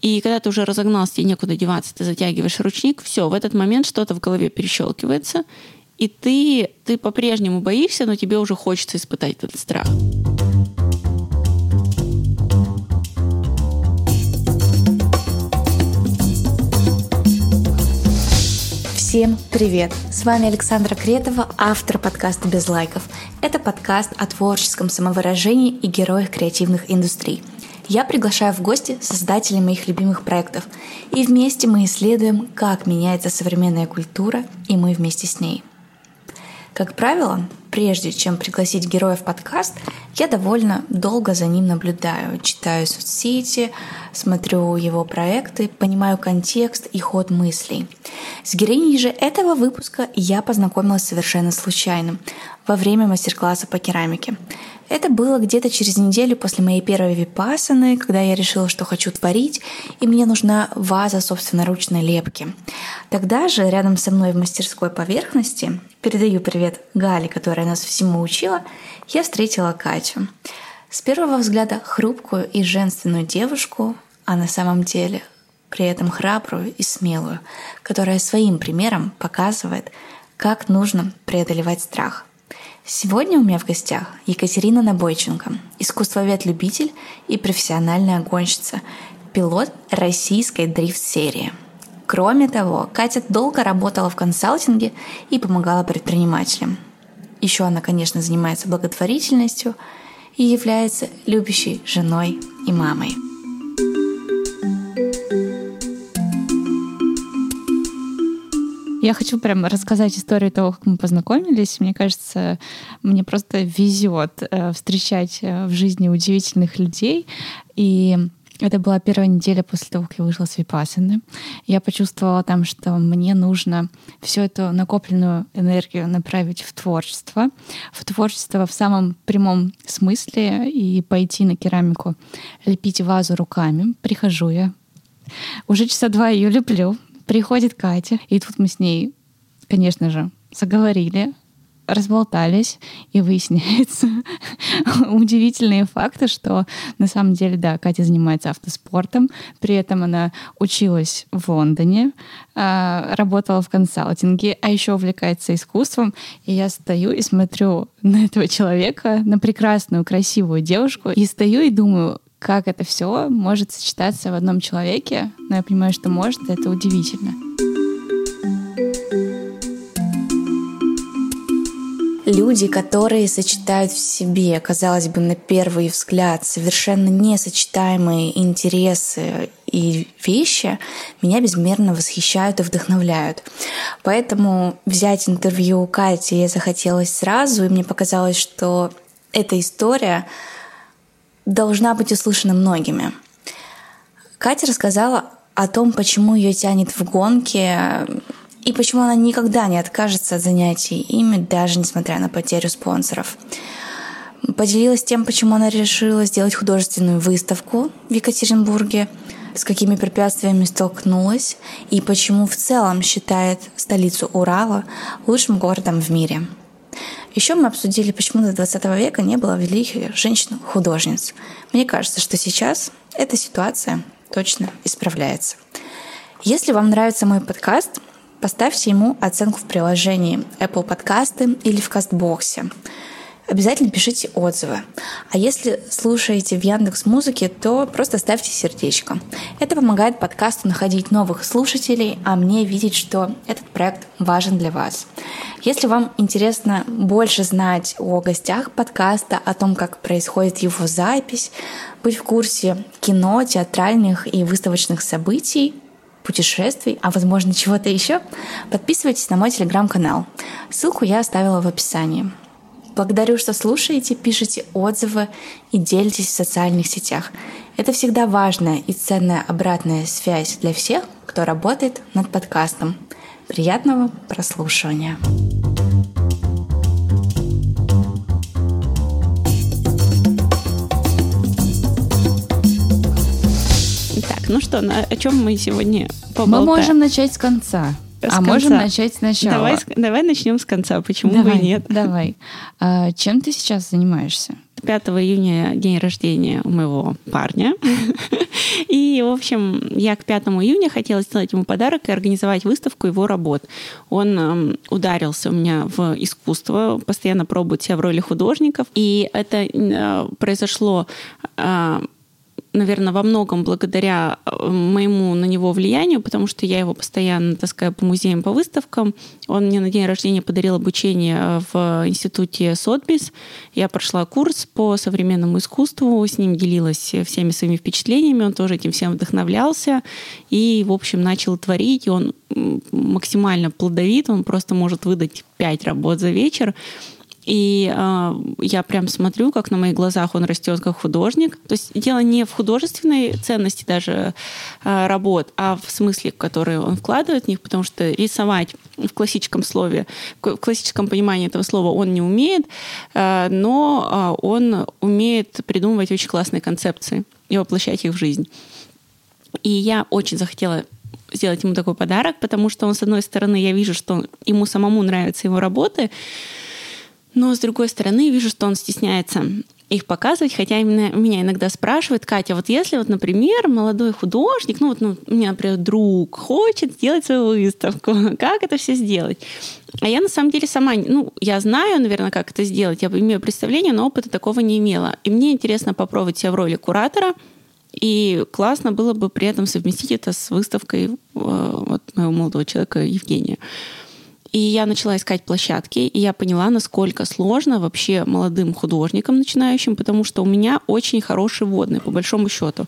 И когда ты уже разогнался, тебе некуда деваться, ты затягиваешь ручник, все, в этот момент что-то в голове перещелкивается, и ты, ты по-прежнему боишься, но тебе уже хочется испытать этот страх. Всем привет! С вами Александра Кретова, автор подкаста «Без лайков». Это подкаст о творческом самовыражении и героях креативных индустрий – я приглашаю в гости создателей моих любимых проектов, и вместе мы исследуем, как меняется современная культура, и мы вместе с ней. Как правило, прежде чем пригласить героя в подкаст, я довольно долго за ним наблюдаю, читаю соцсети, смотрю его проекты, понимаю контекст и ход мыслей. С героиней же этого выпуска я познакомилась совершенно случайно во время мастер-класса по керамике. Это было где-то через неделю после моей первой випасаны, когда я решила, что хочу творить, и мне нужна ваза собственноручной лепки. Тогда же рядом со мной в мастерской поверхности, передаю привет Гале, которая нас всему учила, я встретила Катю. С первого взгляда хрупкую и женственную девушку, а на самом деле при этом храбрую и смелую, которая своим примером показывает, как нужно преодолевать страх – Сегодня у меня в гостях Екатерина Набойченко, искусствовед-любитель и профессиональная гонщица, пилот российской дрифт-серии. Кроме того, Катя долго работала в консалтинге и помогала предпринимателям. Еще она, конечно, занимается благотворительностью и является любящей женой и мамой. Я хочу прям рассказать историю того, как мы познакомились. Мне кажется, мне просто везет э, встречать э, в жизни удивительных людей. И это была первая неделя после того, как я вышла с Випасаны. Я почувствовала там, что мне нужно всю эту накопленную энергию направить в творчество. В творчество в самом прямом смысле и пойти на керамику, лепить вазу руками. Прихожу я. Уже часа два ее люблю. Приходит Катя, и тут мы с ней, конечно же, заговорили, разболтались, и выясняется удивительные факты, что на самом деле, да, Катя занимается автоспортом, при этом она училась в Лондоне, а, работала в консалтинге, а еще увлекается искусством. И я стою и смотрю на этого человека, на прекрасную, красивую девушку, и стою и думаю, как это все может сочетаться в одном человеке. Но я понимаю, что может, это удивительно. Люди, которые сочетают в себе, казалось бы, на первый взгляд, совершенно несочетаемые интересы и вещи, меня безмерно восхищают и вдохновляют. Поэтому взять интервью у Кати я захотелось сразу, и мне показалось, что эта история должна быть услышана многими. Катя рассказала о том, почему ее тянет в гонке и почему она никогда не откажется от занятий ими, даже несмотря на потерю спонсоров. Поделилась тем, почему она решила сделать художественную выставку в Екатеринбурге, с какими препятствиями столкнулась и почему в целом считает столицу Урала лучшим городом в мире – еще мы обсудили, почему до 20 века не было великих женщин-художниц. Мне кажется, что сейчас эта ситуация точно исправляется. Если вам нравится мой подкаст, поставьте ему оценку в приложении Apple Подкасты или в Кастбоксе обязательно пишите отзывы. А если слушаете в Яндекс Музыке, то просто ставьте сердечко. Это помогает подкасту находить новых слушателей, а мне видеть, что этот проект важен для вас. Если вам интересно больше знать о гостях подкаста, о том, как происходит его запись, быть в курсе кино, театральных и выставочных событий, путешествий, а возможно чего-то еще, подписывайтесь на мой телеграм-канал. Ссылку я оставила в описании. Благодарю, что слушаете, пишите отзывы и делитесь в социальных сетях. Это всегда важная и ценная обратная связь для всех, кто работает над подкастом. Приятного прослушивания! Так, ну что, о чем мы сегодня поболтаем? Мы можем начать с конца. А конца. можем начать сначала. Давай, давай начнем с конца. Почему давай, бы и нет? Давай. А, чем ты сейчас занимаешься? 5 июня день рождения у моего парня. И, в общем, я к 5 июня хотела сделать ему подарок и организовать выставку его работ. Он ударился у меня в искусство, постоянно пробует себя в роли художников. И это э, произошло э, наверное, во многом благодаря э, моему на него влиянию, потому что я его постоянно таскаю по музеям, по выставкам. Он мне на день рождения подарил обучение э, в институте Сотбис. Я прошла курс по современному искусству, с ним делилась всеми своими впечатлениями, он тоже этим всем вдохновлялся и, в общем, начал творить. Он максимально плодовит, он просто может выдать пять работ за вечер. И э, я прям смотрю, как на моих глазах он растет как художник. То есть дело не в художественной ценности даже э, работ, а в смысле, который он вкладывает в них, потому что рисовать в классическом слове, в классическом понимании этого слова он не умеет, э, но э, он умеет придумывать очень классные концепции и воплощать их в жизнь. И я очень захотела сделать ему такой подарок, потому что он, с одной стороны, я вижу, что ему самому нравятся его работы, но, с другой стороны, вижу, что он стесняется их показывать, хотя именно меня иногда спрашивают, Катя, вот если вот, например, молодой художник, ну вот ну, у меня, например, друг хочет сделать свою выставку, как это все сделать? А я на самом деле сама, ну, я знаю, наверное, как это сделать, я имею представление, но опыта такого не имела. И мне интересно попробовать себя в роли куратора, и классно было бы при этом совместить это с выставкой э, вот, моего молодого человека Евгения. И я начала искать площадки, и я поняла, насколько сложно вообще молодым художникам начинающим, потому что у меня очень хороший водный, по большому счету.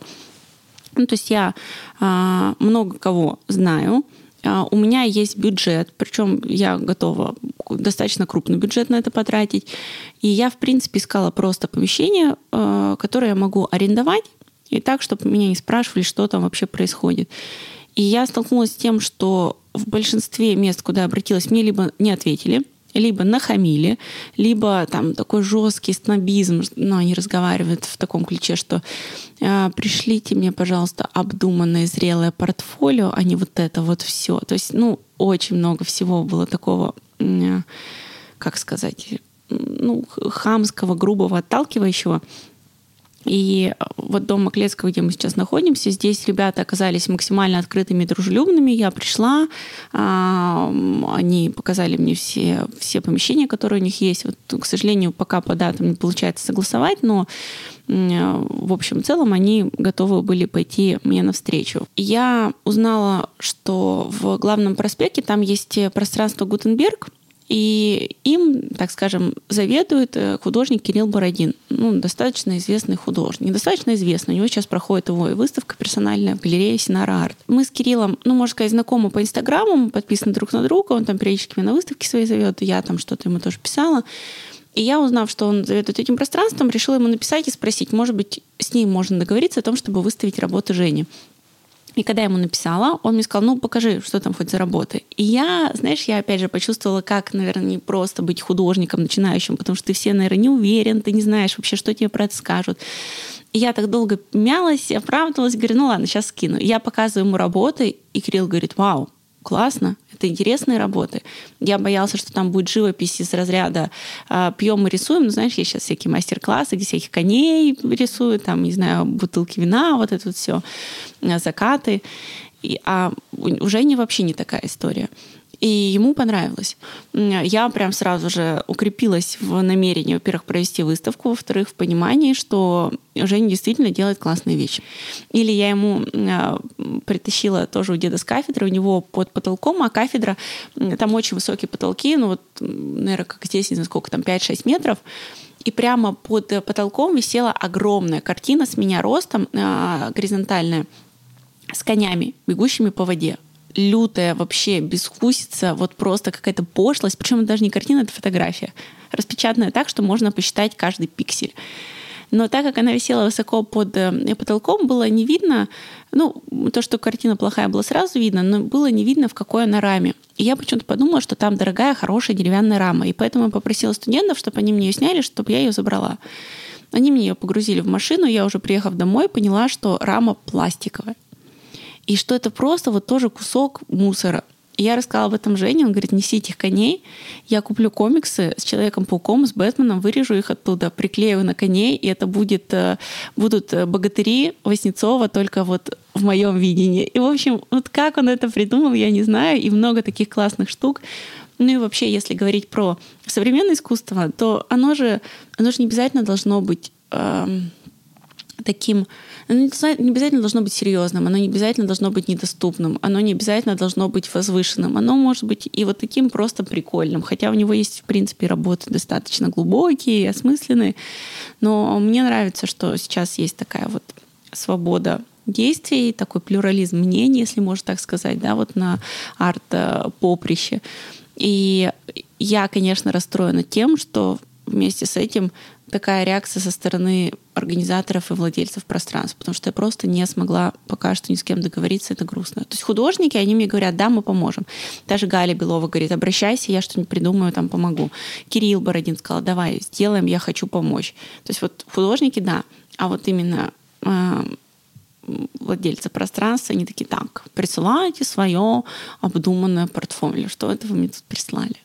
Ну, то есть я а, много кого знаю, а, у меня есть бюджет, причем я готова достаточно крупный бюджет на это потратить. И я, в принципе, искала просто помещение, а, которое я могу арендовать, и так, чтобы меня не спрашивали, что там вообще происходит. И я столкнулась с тем, что в большинстве мест, куда обратилась, мне либо не ответили, либо нахамили, либо там такой жесткий снобизм, но они разговаривают в таком ключе, что э, пришлите мне, пожалуйста, обдуманное, зрелое портфолио, а не вот это вот все. То есть, ну, очень много всего было такого, э, как сказать, ну, хамского, грубого, отталкивающего. И э, вот дом Маклецкого, где мы сейчас находимся, здесь ребята оказались максимально открытыми и дружелюбными. Я пришла, они показали мне все, все помещения, которые у них есть. Вот, к сожалению, пока по датам не получается согласовать, но в общем целом они готовы были пойти мне навстречу. Я узнала, что в главном проспекте там есть пространство Гутенберг, и им, так скажем, заведует э, художник Кирилл Бородин. Ну, достаточно известный художник. Недостаточно известный. У него сейчас проходит его выставка персональная в галерее Синара Арт. Мы с Кириллом, ну, можно сказать, знакомы по Инстаграму, мы подписаны друг на друга. Он там периодически меня на выставки свои зовет. Я там что-то ему тоже писала. И я, узнав, что он заведует этим пространством, решила ему написать и спросить, может быть, с ним можно договориться о том, чтобы выставить работы Жени. И когда я ему написала, он мне сказал, ну, покажи, что там хоть за работы. И я, знаешь, я опять же почувствовала, как, наверное, не просто быть художником начинающим, потому что ты все, наверное, не уверен, ты не знаешь вообще, что тебе про это скажут. И я так долго мялась, оправдывалась, говорю, ну ладно, сейчас скину. И я показываю ему работы, и Кирилл говорит, вау, классно, это интересные работы. Я боялся, что там будет живопись из разряда а, пьем и рисуем. Ну, знаешь, есть сейчас всякие мастер-классы, где всяких коней рисуют, там, не знаю, бутылки вина, вот это вот все, а, закаты. И, а уже не вообще не такая история и ему понравилось. Я прям сразу же укрепилась в намерении, во-первых, провести выставку, во-вторых, в понимании, что Женя действительно делает классные вещи. Или я ему а, притащила тоже у деда с кафедры, у него под потолком, а кафедра, там очень высокие потолки, ну вот, наверное, как здесь, не знаю, сколько там, 5-6 метров, и прямо под потолком висела огромная картина с меня ростом, а, горизонтальная, с конями, бегущими по воде лютая вообще безвкусица, вот просто какая-то пошлость, причем это даже не картина, это фотография, распечатанная так, что можно посчитать каждый пиксель. Но так как она висела высоко под э, потолком, было не видно, ну, то, что картина плохая, было сразу видно, но было не видно, в какой она раме. И я почему-то подумала, что там дорогая, хорошая деревянная рама. И поэтому я попросила студентов, чтобы они мне ее сняли, чтобы я ее забрала. Они мне ее погрузили в машину, я уже приехав домой, поняла, что рама пластиковая и что это просто вот тоже кусок мусора. И я рассказала об этом Жене, он говорит, неси этих коней, я куплю комиксы с Человеком-пауком, с Бэтменом, вырежу их оттуда, приклею на коней, и это будет, э, будут э, богатыри Васнецова только вот в моем видении. И, в общем, вот как он это придумал, я не знаю, и много таких классных штук. Ну и вообще, если говорить про современное искусство, то оно же, оно же не обязательно должно быть эм, таким оно не обязательно должно быть серьезным, оно не обязательно должно быть недоступным, оно не обязательно должно быть возвышенным. Оно может быть и вот таким просто прикольным, хотя у него есть, в принципе, работы достаточно глубокие, осмысленные. Но мне нравится, что сейчас есть такая вот свобода действий, такой плюрализм мнений, если можно так сказать, да, вот на арт-поприще. И я, конечно, расстроена тем, что вместе с этим такая реакция со стороны организаторов и владельцев пространств, потому что я просто не смогла пока что ни с кем договориться, это грустно. То есть художники, они мне говорят, да, мы поможем. Даже Галя Белова говорит, обращайся, я что-нибудь придумаю, там помогу. Кирилл Бородин сказал, давай, сделаем, я хочу помочь. То есть вот художники, да, а вот именно э, владельцы пространства, они такие, так, присылайте свое обдуманное портфолио. Что это вы мне тут прислали?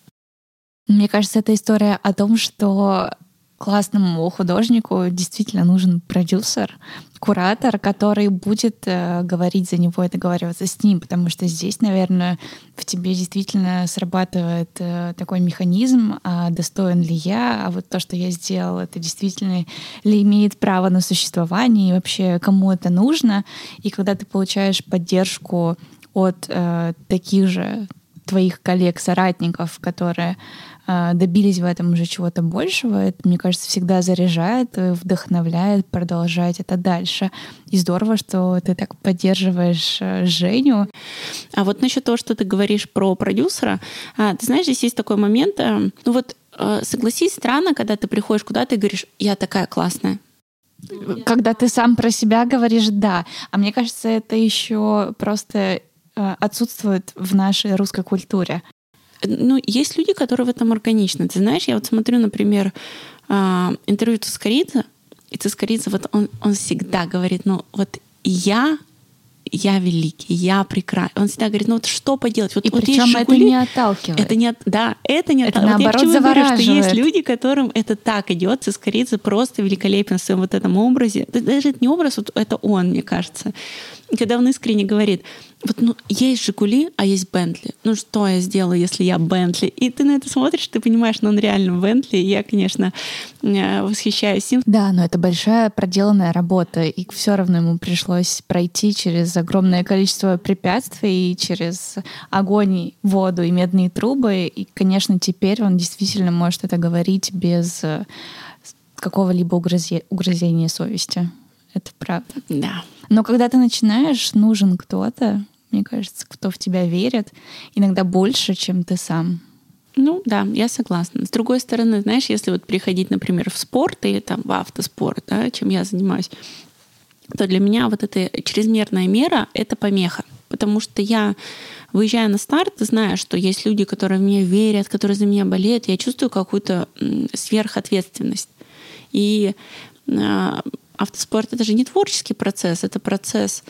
Мне кажется, это история о том, что классному художнику действительно нужен продюсер, куратор, который будет э, говорить за него и договариваться с ним, потому что здесь, наверное, в тебе действительно срабатывает э, такой механизм, а достоин ли я, а вот то, что я сделал, это действительно ли имеет право на существование и вообще кому это нужно. И когда ты получаешь поддержку от э, таких же твоих коллег-соратников, которые э, добились в этом уже чего-то большего, это, мне кажется, всегда заряжает, вдохновляет продолжать это дальше. И здорово, что ты так поддерживаешь э, Женю. А вот насчет того, что ты говоришь про продюсера, а, ты знаешь, здесь есть такой момент, э, ну вот согласись, странно, когда ты приходишь куда-то и говоришь, я такая классная, когда ты сам про себя говоришь «да». А мне кажется, это еще просто Э, отсутствует в нашей русской культуре? Ну, есть люди, которые в этом органичны. Ты знаешь, я вот смотрю, например, а, интервью Цискоридзе, и Цискоридзе, вот он, он всегда говорит, ну, вот я я великий, я прекрасный. Он всегда говорит, ну вот что поделать? Вот, и вот причем это не отталкивает. Это не, да, это не это отталкивает. наоборот вот я. Говорю, что есть люди, которым это так идет, Цискоридзе просто великолепен в своем вот этом образе. Даже это не образ, вот это он, мне кажется. Когда он искренне говорит, вот ну, есть Жигули, а есть Бентли. Ну что я сделаю, если я Бентли? И ты на это смотришь, ты понимаешь, ну он реально Бентли. И я, конечно, э, восхищаюсь им. Да, но это большая проделанная работа, и все равно ему пришлось пройти через огромное количество препятствий, через огонь, воду и медные трубы. И, конечно, теперь он действительно может это говорить без э, какого-либо угрызения совести. Это правда. Да. Но когда ты начинаешь, нужен кто-то, мне кажется, кто в тебя верит, иногда больше, чем ты сам. Ну да, я согласна. С другой стороны, знаешь, если вот приходить, например, в спорт или там в автоспорт, да, чем я занимаюсь, то для меня вот эта чрезмерная мера — это помеха. Потому что я, выезжая на старт, зная, что есть люди, которые в меня верят, которые за меня болеют, я чувствую какую-то сверхответственность. И а, автоспорт это же не творческий процесс, это процесс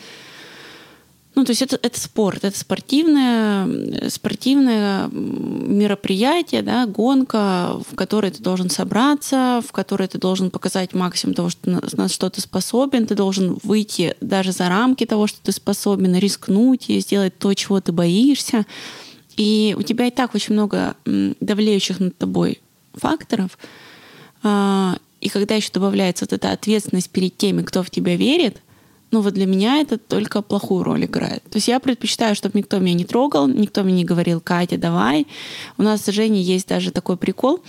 ну, то есть это, это спорт, это спортивное, спортивное мероприятие, да, гонка, в которой ты должен собраться, в которой ты должен показать максимум того, что, на, на что ты способен, ты должен выйти даже за рамки того, что ты способен, рискнуть и сделать то, чего ты боишься. И у тебя и так очень много давлеющих над тобой факторов. И когда еще добавляется вот эта ответственность перед теми, кто в тебя верит, ну вот для меня это только плохую роль играет. То есть я предпочитаю, чтобы никто меня не трогал, никто мне не говорил, Катя, давай. У нас с Женей есть даже такой прикол.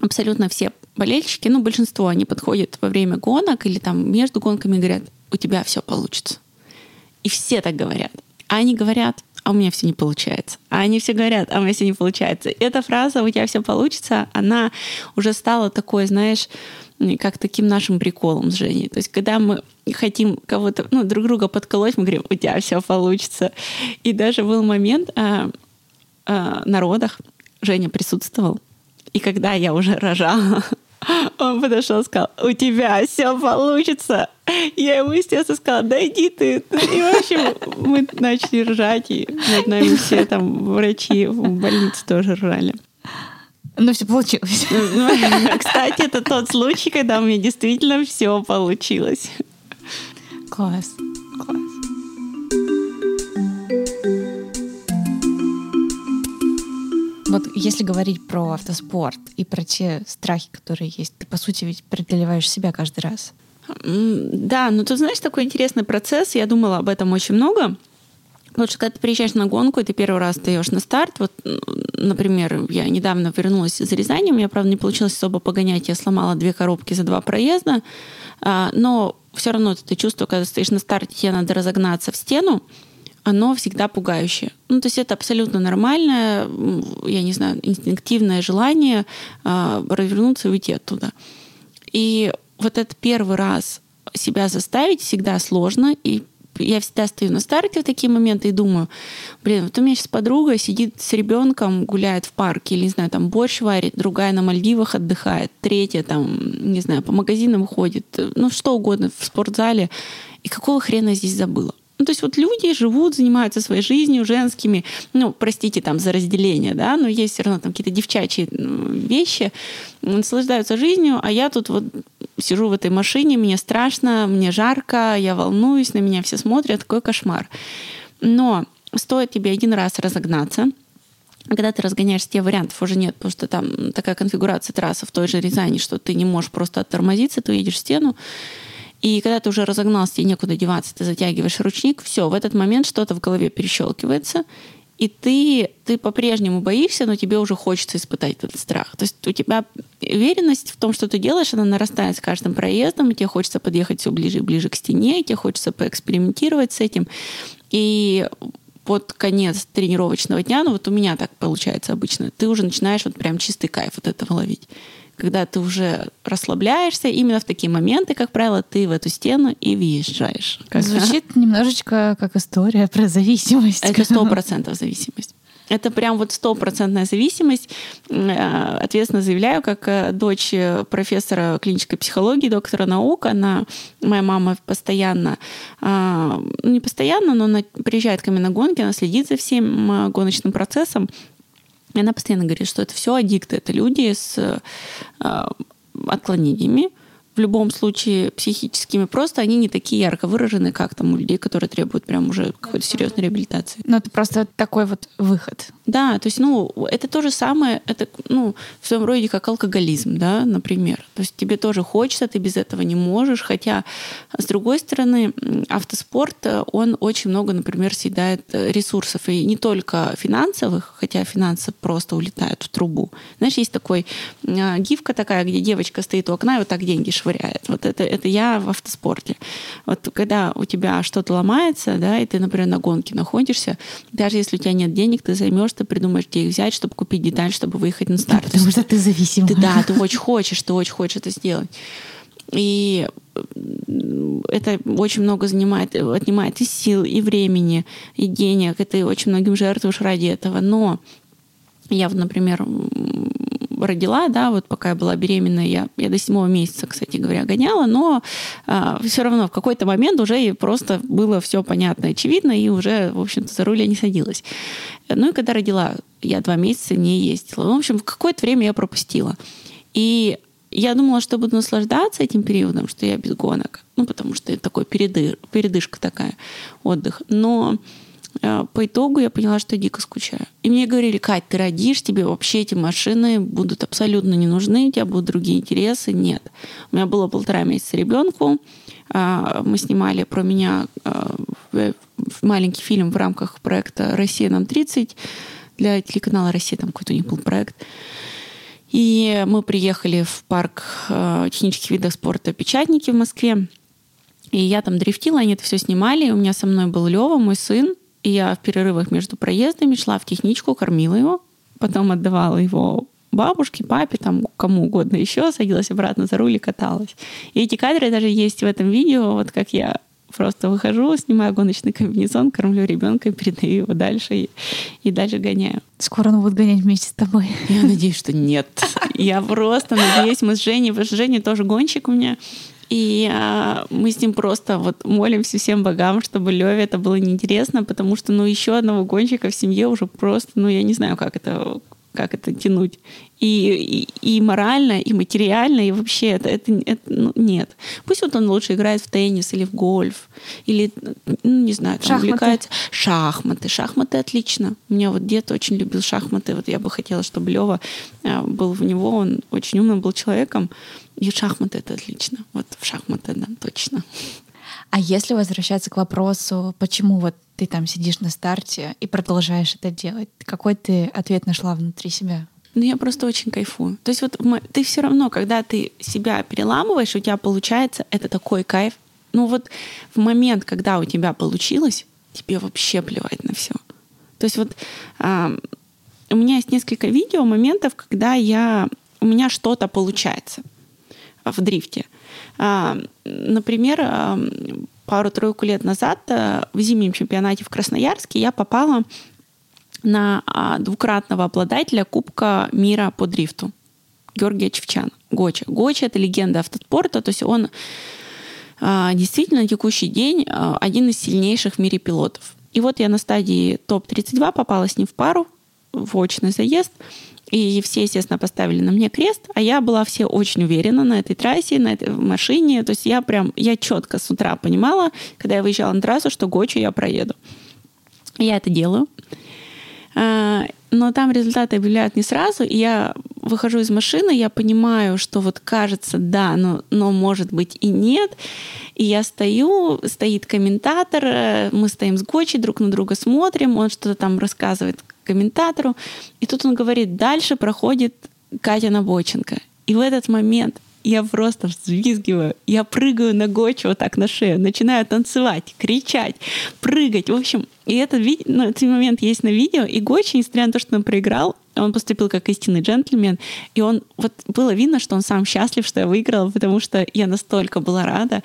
Абсолютно все болельщики, ну большинство, они подходят во время гонок или там между гонками говорят, у тебя все получится. И все так говорят. А они говорят, а у меня все не получается. А они все говорят, а у меня все не получается. Эта фраза «у тебя все получится», она уже стала такой, знаешь, как таким нашим приколом с Женей. То есть, когда мы хотим кого-то, ну, друг друга подколоть, мы говорим, у тебя все получится. И даже был момент а, а, на родах, Женя присутствовал, и когда я уже рожала, Он подошел и сказал, у тебя все получится. Я ему, естественно, сказала, да иди ты. И, в общем, мы начали ржать, и над нами все там врачи в больнице тоже ржали. Ну, все получилось. Ну, кстати, это тот случай, когда у меня действительно все получилось. Класс. Класс. Вот если говорить про автоспорт и про те страхи, которые есть, ты, по сути, ведь преодолеваешь себя каждый раз. Да, но тут, знаешь, такой интересный процесс. Я думала об этом очень много. Потому что когда ты приезжаешь на гонку, и ты первый раз даешь на старт, вот, например, я недавно вернулась из Рязани, у меня, правда, не получилось особо погонять, я сломала две коробки за два проезда, а, но все равно это чувство, когда стоишь на старте, тебе надо разогнаться в стену, оно всегда пугающее. Ну, то есть это абсолютно нормальное, я не знаю, инстинктивное желание э, развернуться и уйти оттуда. И вот этот первый раз себя заставить всегда сложно, и я всегда стою на старте в такие моменты и думаю, блин, вот у меня сейчас подруга сидит с ребенком, гуляет в парке, или, не знаю, там борщ варит, другая на Мальдивах отдыхает, третья там, не знаю, по магазинам ходит, ну что угодно, в спортзале. И какого хрена здесь забыла? Ну, то есть вот люди живут, занимаются своей жизнью женскими, ну, простите там за разделение, да, но есть все равно там какие-то девчачьи вещи, наслаждаются жизнью, а я тут вот сижу в этой машине, мне страшно, мне жарко, я волнуюсь, на меня все смотрят, такой кошмар. Но стоит тебе один раз разогнаться, когда ты разгоняешься, те вариантов уже нет, потому что там такая конфигурация трассы в той же Рязани, что ты не можешь просто оттормозиться, ты едешь в стену, и когда ты уже разогнался, тебе некуда деваться, ты затягиваешь ручник, все, в этот момент что-то в голове перещелкивается, и ты, ты по-прежнему боишься, но тебе уже хочется испытать этот страх. То есть у тебя уверенность в том, что ты делаешь, она нарастает с каждым проездом, и тебе хочется подъехать все ближе и ближе к стене, и тебе хочется поэкспериментировать с этим. И под конец тренировочного дня, ну вот у меня так получается обычно, ты уже начинаешь вот прям чистый кайф от этого ловить когда ты уже расслабляешься, именно в такие моменты, как правило, ты в эту стену и въезжаешь. Звучит немножечко как история про зависимость. Это сто процентов зависимость. Это прям вот стопроцентная зависимость. Э, ответственно заявляю, как э, дочь профессора клинической психологии, доктора наук. Она, моя мама постоянно, э, ну, не постоянно, но она приезжает ко мне на гонки, она следит за всем гоночным процессом. И она постоянно говорит, что это все аддикты, это люди с э, отклонениями, в любом случае психическими, просто они не такие ярко выражены, как там у людей, которые требуют прям уже какой-то серьезной реабилитации. Ну, это просто такой вот выход. Да, то есть, ну, это то же самое, это, ну, в своем роде как алкоголизм, да, например. То есть тебе тоже хочется, ты без этого не можешь, хотя, с другой стороны, автоспорт, он очень много, например, съедает э, ресурсов, и не только финансовых, хотя финансы просто улетают в трубу. Знаешь, есть такой э, гифка такая, где девочка стоит у окна и вот так деньги швыряет. Вот это, это я в автоспорте. Вот когда у тебя что-то ломается, да, и ты, например, на гонке находишься, даже если у тебя нет денег, ты займешь ты придумаешь, где их взять, чтобы купить деталь, чтобы выехать на старт. Потому что ты зависим. Ты, да, ты очень хочешь, ты очень хочешь это сделать. И это очень много занимает, отнимает и сил, и времени, и денег. И ты очень многим жертвуешь ради этого. Но я например, родила, да, вот пока я была беременна, я, я до седьмого месяца, кстати говоря, гоняла, но а, все равно в какой-то момент уже просто было все понятно, очевидно, и уже, в общем-то, за руль я не садилась. Ну и когда родила, я два месяца не ездила. В общем, в какое-то время я пропустила. И я думала, что буду наслаждаться этим периодом, что я без гонок. Ну, потому что это такой передыр, передышка такая, отдых. Но Э, по итогу я поняла, что я дико скучаю. И мне говорили, Кать, ты родишь, тебе вообще эти машины будут абсолютно не нужны, у тебя будут другие интересы. Нет. У меня было полтора месяца ребенку. А, мы снимали про меня а, маленький фильм в рамках проекта «Россия нам 30» для телеканала «Россия». Там какой-то у них был проект. И мы приехали в парк э, технических видов спорта «Печатники» в Москве. И я там дрифтила, они это все снимали. У меня со мной был Лева, мой сын. И я в перерывах между проездами шла в техничку, кормила его, потом отдавала его бабушке, папе, там, кому угодно еще, садилась обратно за руль и каталась. И эти кадры даже есть в этом видео, вот как я Просто выхожу, снимаю гоночный комбинезон, кормлю ребенка, передаю его дальше и, и дальше гоняю. Скоро он будет гонять вместе с тобой. Я надеюсь, что нет. Я просто надеюсь, мы с Женей, что Женя тоже гонщик у меня, и а, мы с ним просто вот молимся всем богам, чтобы Леве это было неинтересно, потому что, ну, еще одного гонщика в семье уже просто, ну, я не знаю, как это, как это тянуть. И, и, и морально, и материально, и вообще это, это, это ну, нет. Пусть вот он лучше играет в теннис или в гольф, или, ну, не знаю, там Шахматы. увлекается. Шахматы. Шахматы отлично. У меня вот дед очень любил шахматы. Вот я бы хотела, чтобы Лева был в него. Он очень умным был человеком. И шахматы это отлично. Вот в шахматы, да, точно. А если возвращаться к вопросу, почему вот ты там сидишь на старте и продолжаешь это делать, какой ты ответ нашла внутри себя? Ну, я просто очень кайфую. То есть вот мы, ты все равно, когда ты себя переламываешь, у тебя получается, это такой кайф. Ну вот в момент, когда у тебя получилось, тебе вообще плевать на все. То есть вот а, у меня есть несколько видео, моментов, когда я, у меня что-то получается в дрифте. А, например, а, пару-тройку лет назад а, в зимнем чемпионате в Красноярске я попала на а, двукратного обладателя Кубка мира по дрифту. Георгия Чевчан, Гоча. Гоча — это легенда автоспорта, то есть он действительно на текущий день один из сильнейших в мире пилотов. И вот я на стадии топ-32 попала с ним в пару, в очный заезд, и все, естественно, поставили на мне крест, а я была все очень уверена на этой трассе, на этой машине. То есть я прям, я четко с утра понимала, когда я выезжала на трассу, что Гочу я проеду. Я это делаю. Но там результаты объявляют не сразу, и я выхожу из машины, я понимаю, что вот кажется, да, но, но может быть и нет. И я стою, стоит комментатор, мы стоим с Гочи, друг на друга смотрим, он что-то там рассказывает комментатору, и тут он говорит, дальше проходит Катя Набоченко. И в этот момент я просто взвизгиваю, я прыгаю на Гочи вот так на шею, начинаю танцевать, кричать, прыгать. В общем, и этот, ну, этот момент есть на видео, и Гочи, несмотря на то, что он проиграл, он поступил как истинный джентльмен, и он, вот было видно, что он сам счастлив, что я выиграла, потому что я настолько была рада.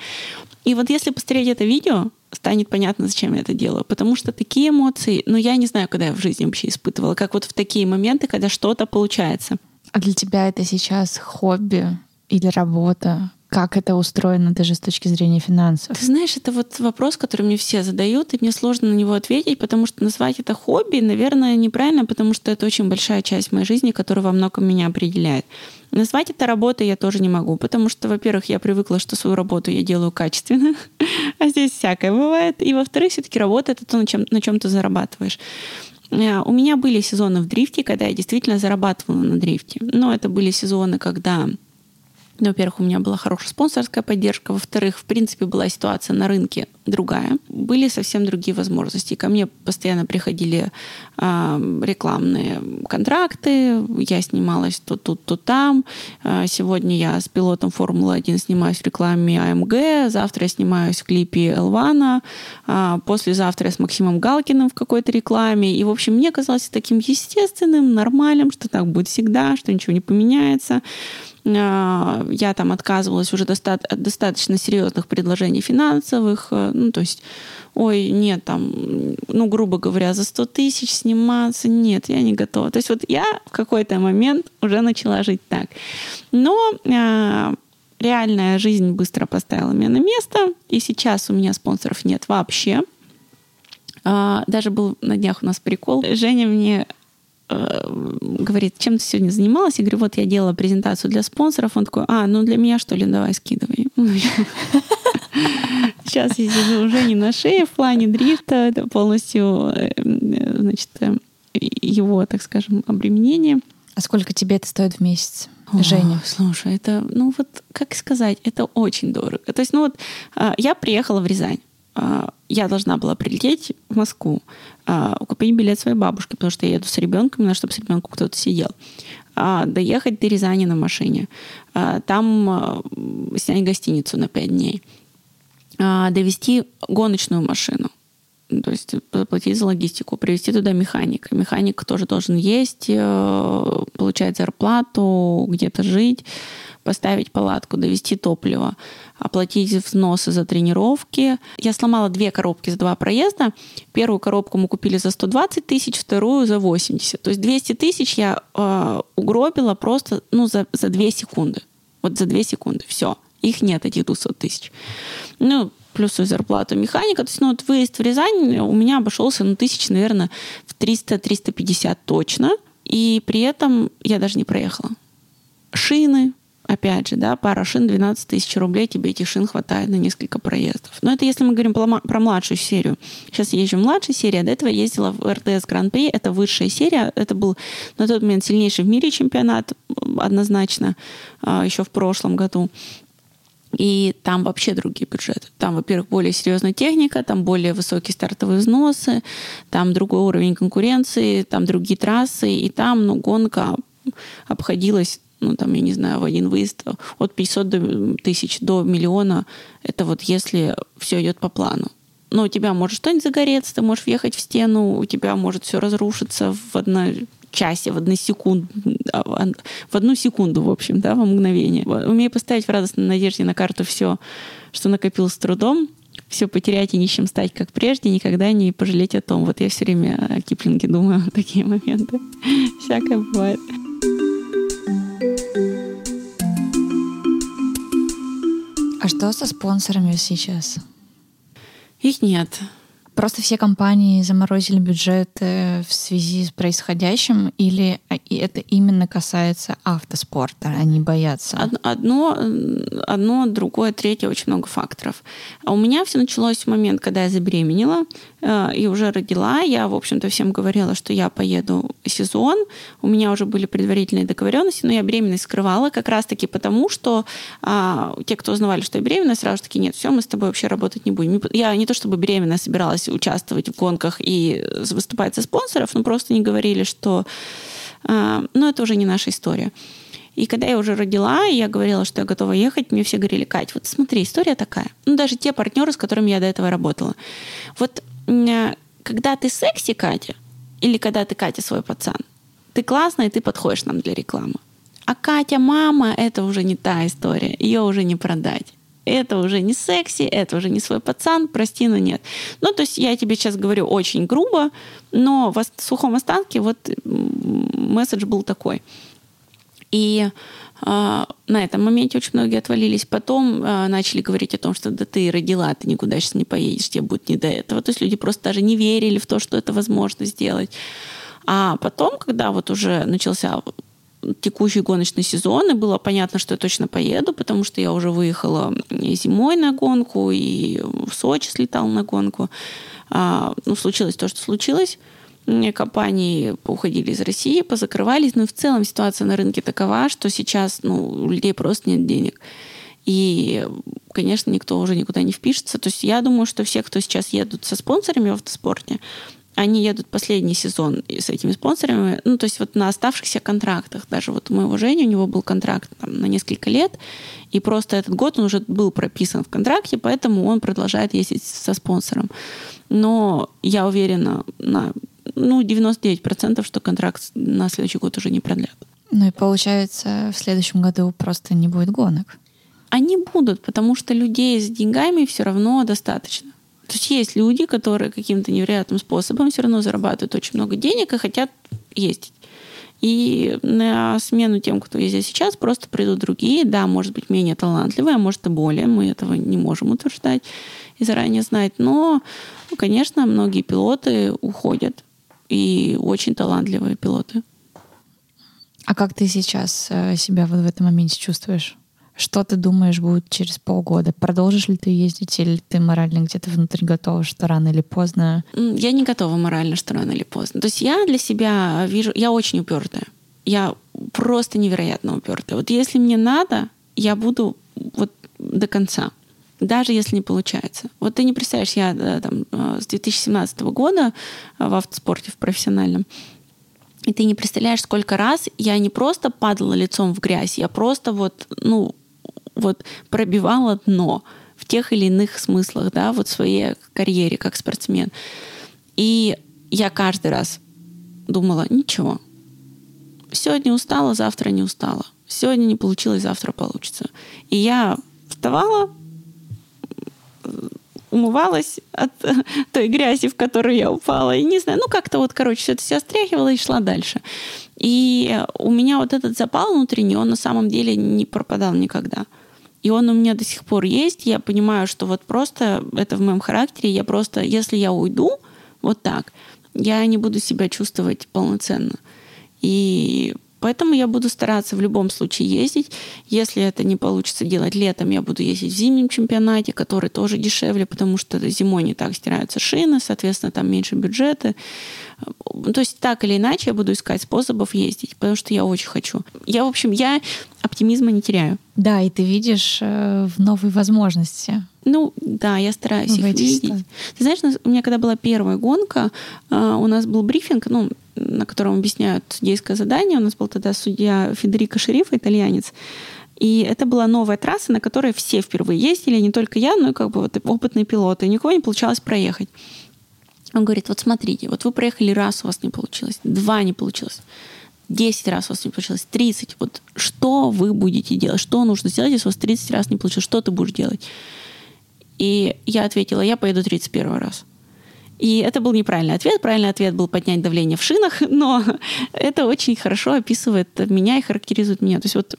И вот если посмотреть это видео, станет понятно, зачем я это делаю. Потому что такие эмоции, ну, я не знаю, когда я в жизни вообще испытывала, как вот в такие моменты, когда что-то получается. А для тебя это сейчас хобби или работа? Как это устроено даже с точки зрения финансов? Ты знаешь, это вот вопрос, который мне все задают, и мне сложно на него ответить, потому что назвать это хобби, наверное, неправильно, потому что это очень большая часть моей жизни, которая во многом меня определяет. Назвать это работой я тоже не могу, потому что, во-первых, я привыкла, что свою работу я делаю качественно, а здесь всякое бывает. И, во-вторых, все-таки работа — это то, на чем, на чем ты зарабатываешь. У меня были сезоны в дрифте, когда я действительно зарабатывала на дрифте. Но это были сезоны, когда ну, во-первых, у меня была хорошая спонсорская поддержка. Во-вторых, в принципе, была ситуация на рынке другая. Были совсем другие возможности. Ко мне постоянно приходили э, рекламные контракты. Я снималась то тут, то там. Э, сегодня я с пилотом Формулы-1 снимаюсь в рекламе АМГ. Завтра я снимаюсь в клипе Элвана. Э, послезавтра я с Максимом Галкиным в какой-то рекламе. И, в общем, мне казалось таким естественным, нормальным, что так будет всегда, что ничего не поменяется я там отказывалась уже от достаточно серьезных предложений финансовых, ну, то есть, ой, нет, там, ну, грубо говоря, за 100 тысяч сниматься, нет, я не готова. То есть вот я в какой-то момент уже начала жить так. Но э, реальная жизнь быстро поставила меня на место, и сейчас у меня спонсоров нет вообще. Э, даже был на днях у нас прикол. Женя мне говорит, чем ты сегодня занималась? Я говорю, вот я делала презентацию для спонсоров. Он такой, а, ну для меня что ли, давай скидывай. Сейчас я сижу уже не на шее в плане дрифта, это полностью, значит, его, так скажем, обременение. А сколько тебе это стоит в месяц? Женя. Слушай, это, ну вот, как сказать, это очень дорого. То есть, ну вот, я приехала в Рязань. Я должна была прилететь в Москву, купить билет своей бабушке, потому что я еду с ребенком, надо, чтобы с ребенком кто-то сидел. Доехать до Рязани на машине. Там снять гостиницу на 5 дней. Довести гоночную машину То есть заплатить за логистику, привезти туда механика. Механик тоже должен есть, э, получать зарплату, где-то жить, поставить палатку, довести топливо, оплатить взносы за тренировки. Я сломала две коробки за два проезда. Первую коробку мы купили за 120 тысяч, вторую за 80. То есть 200 тысяч я э, угробила просто ну, за, за 2 секунды. Вот за 2 секунды. Все. Их нет, этих 200 тысяч. Ну, плюс зарплату механика. То есть, ну, вот выезд в Рязань у меня обошелся, ну, тысяч, наверное, в 300-350 точно. И при этом я даже не проехала. Шины, опять же, да, пара шин, 12 тысяч рублей, тебе этих шин хватает на несколько проездов. Но это если мы говорим про младшую серию. Сейчас я езжу в младшей серии, а до этого я ездила в РТС Гран-при, это высшая серия, это был на тот момент сильнейший в мире чемпионат, однозначно, а, еще в прошлом году. И там вообще другие бюджеты. Там, во-первых, более серьезная техника, там более высокие стартовые взносы, там другой уровень конкуренции, там другие трассы, и там ну, гонка обходилась ну, там, я не знаю, в один выезд от 500 до тысяч до миллиона. Это вот если все идет по плану. Но у тебя может что-нибудь загореться, ты можешь въехать в стену, у тебя может все разрушиться в одной часе, в одну секунду, а, в одну секунду, в общем, да, во мгновение. Умею поставить в радостной надежде на карту все, что накопил с трудом, все потерять и нищим стать, как прежде, никогда не пожалеть о том. Вот я все время о Киплинге думаю такие моменты. Всякое бывает. А что со спонсорами сейчас? Их нет. Просто все компании заморозили бюджеты в связи с происходящим, или а, это именно касается автоспорта, они боятся? Одно, одно, другое, третье, очень много факторов. А у меня все началось в момент, когда я забеременела и уже родила. Я, в общем-то, всем говорила, что я поеду сезон. У меня уже были предварительные договоренности, но я беременность скрывала как раз-таки потому, что а, те, кто узнавали, что я беременна, сразу таки, нет, все, мы с тобой вообще работать не будем. Я не то чтобы беременная собиралась участвовать в гонках и выступать за спонсоров, но просто не говорили, что э, ну, это уже не наша история. И когда я уже родила, и я говорила, что я готова ехать, мне все говорили, Кать, вот смотри, история такая. Ну, даже те партнеры, с которыми я до этого работала. Вот э, когда ты секси, Катя, или когда ты Катя свой пацан, ты классная, и ты подходишь нам для рекламы. А Катя мама — это уже не та история. Ее уже не продать это уже не секси, это уже не свой пацан, прости, но нет. Ну, то есть я тебе сейчас говорю очень грубо, но в сухом останке вот месседж был такой. И э, на этом моменте очень многие отвалились. Потом э, начали говорить о том, что да ты родила, ты никуда сейчас не поедешь, тебе будет не до этого. То есть люди просто даже не верили в то, что это возможно сделать. А потом, когда вот уже начался текущий гоночный сезон, и было понятно, что я точно поеду, потому что я уже выехала зимой на гонку, и в Сочи слетала на гонку. А, ну, случилось то, что случилось. Компании уходили из России, позакрывались, но в целом ситуация на рынке такова, что сейчас ну, у людей просто нет денег. И, конечно, никто уже никуда не впишется. То есть я думаю, что все, кто сейчас едут со спонсорами в автоспорте, они едут последний сезон с этими спонсорами, ну, то есть вот на оставшихся контрактах. Даже вот у моего Жени, у него был контракт там, на несколько лет, и просто этот год он уже был прописан в контракте, поэтому он продолжает ездить со спонсором. Но я уверена на ну, 99%, что контракт на следующий год уже не продлят. Ну и получается, в следующем году просто не будет гонок. Они будут, потому что людей с деньгами все равно достаточно. То есть есть люди, которые каким-то невероятным способом все равно зарабатывают очень много денег и хотят ездить. И на смену тем, кто ездит сейчас, просто придут другие, да, может быть, менее талантливые, а может и более, мы этого не можем утверждать и заранее знать. Но, конечно, многие пилоты уходят, и очень талантливые пилоты. А как ты сейчас э, себя вот в этом моменте чувствуешь? Что ты думаешь будет через полгода? Продолжишь ли ты ездить, или ты морально где-то внутри готова, что рано или поздно? Я не готова морально, что рано или поздно. То есть я для себя вижу, я очень упертая. Я просто невероятно упертая. Вот если мне надо, я буду вот до конца даже если не получается. Вот ты не представляешь, я э, там, э, с 2017 года в автоспорте, в профессиональном, и ты не представляешь, сколько раз я не просто падала лицом в грязь, я просто вот, ну, вот пробивала дно в тех или иных смыслах, да, вот в своей карьере как спортсмен. И я каждый раз думала, ничего, сегодня устала, завтра не устала. Сегодня не получилось, завтра получится. И я вставала, умывалась от той грязи, в которую я упала. И не знаю, ну как-то вот, короче, все это себя стряхивала и шла дальше. И у меня вот этот запал внутренний, он на самом деле не пропадал никогда. И он у меня до сих пор есть. Я понимаю, что вот просто это в моем характере. Я просто, если я уйду вот так, я не буду себя чувствовать полноценно. И Поэтому я буду стараться в любом случае ездить. Если это не получится делать летом, я буду ездить в зимнем чемпионате, который тоже дешевле, потому что зимой не так стираются шины, соответственно, там меньше бюджеты. То есть так или иначе я буду искать способов ездить, потому что я очень хочу. Я, в общем, я оптимизма не теряю. Да, и ты видишь э, в новые возможности. Ну, да, я стараюсь их видеть. Ты знаешь, у меня когда была первая гонка, э, у нас был брифинг, ну, на котором объясняют судейское задание. У нас был тогда судья Федерико Шерифа, итальянец. И это была новая трасса, на которой все впервые ездили, не только я, но и как бы вот опытные пилоты. И никого не получалось проехать. Он говорит, вот смотрите, вот вы проехали раз, у вас не получилось, два не получилось, десять раз у вас не получилось, тридцать. Вот что вы будете делать? Что нужно сделать, если у вас 30 раз не получилось? Что ты будешь делать? И я ответила, я поеду 31 раз. И это был неправильный ответ. Правильный ответ был поднять давление в шинах, но это очень хорошо описывает меня и характеризует меня. То есть вот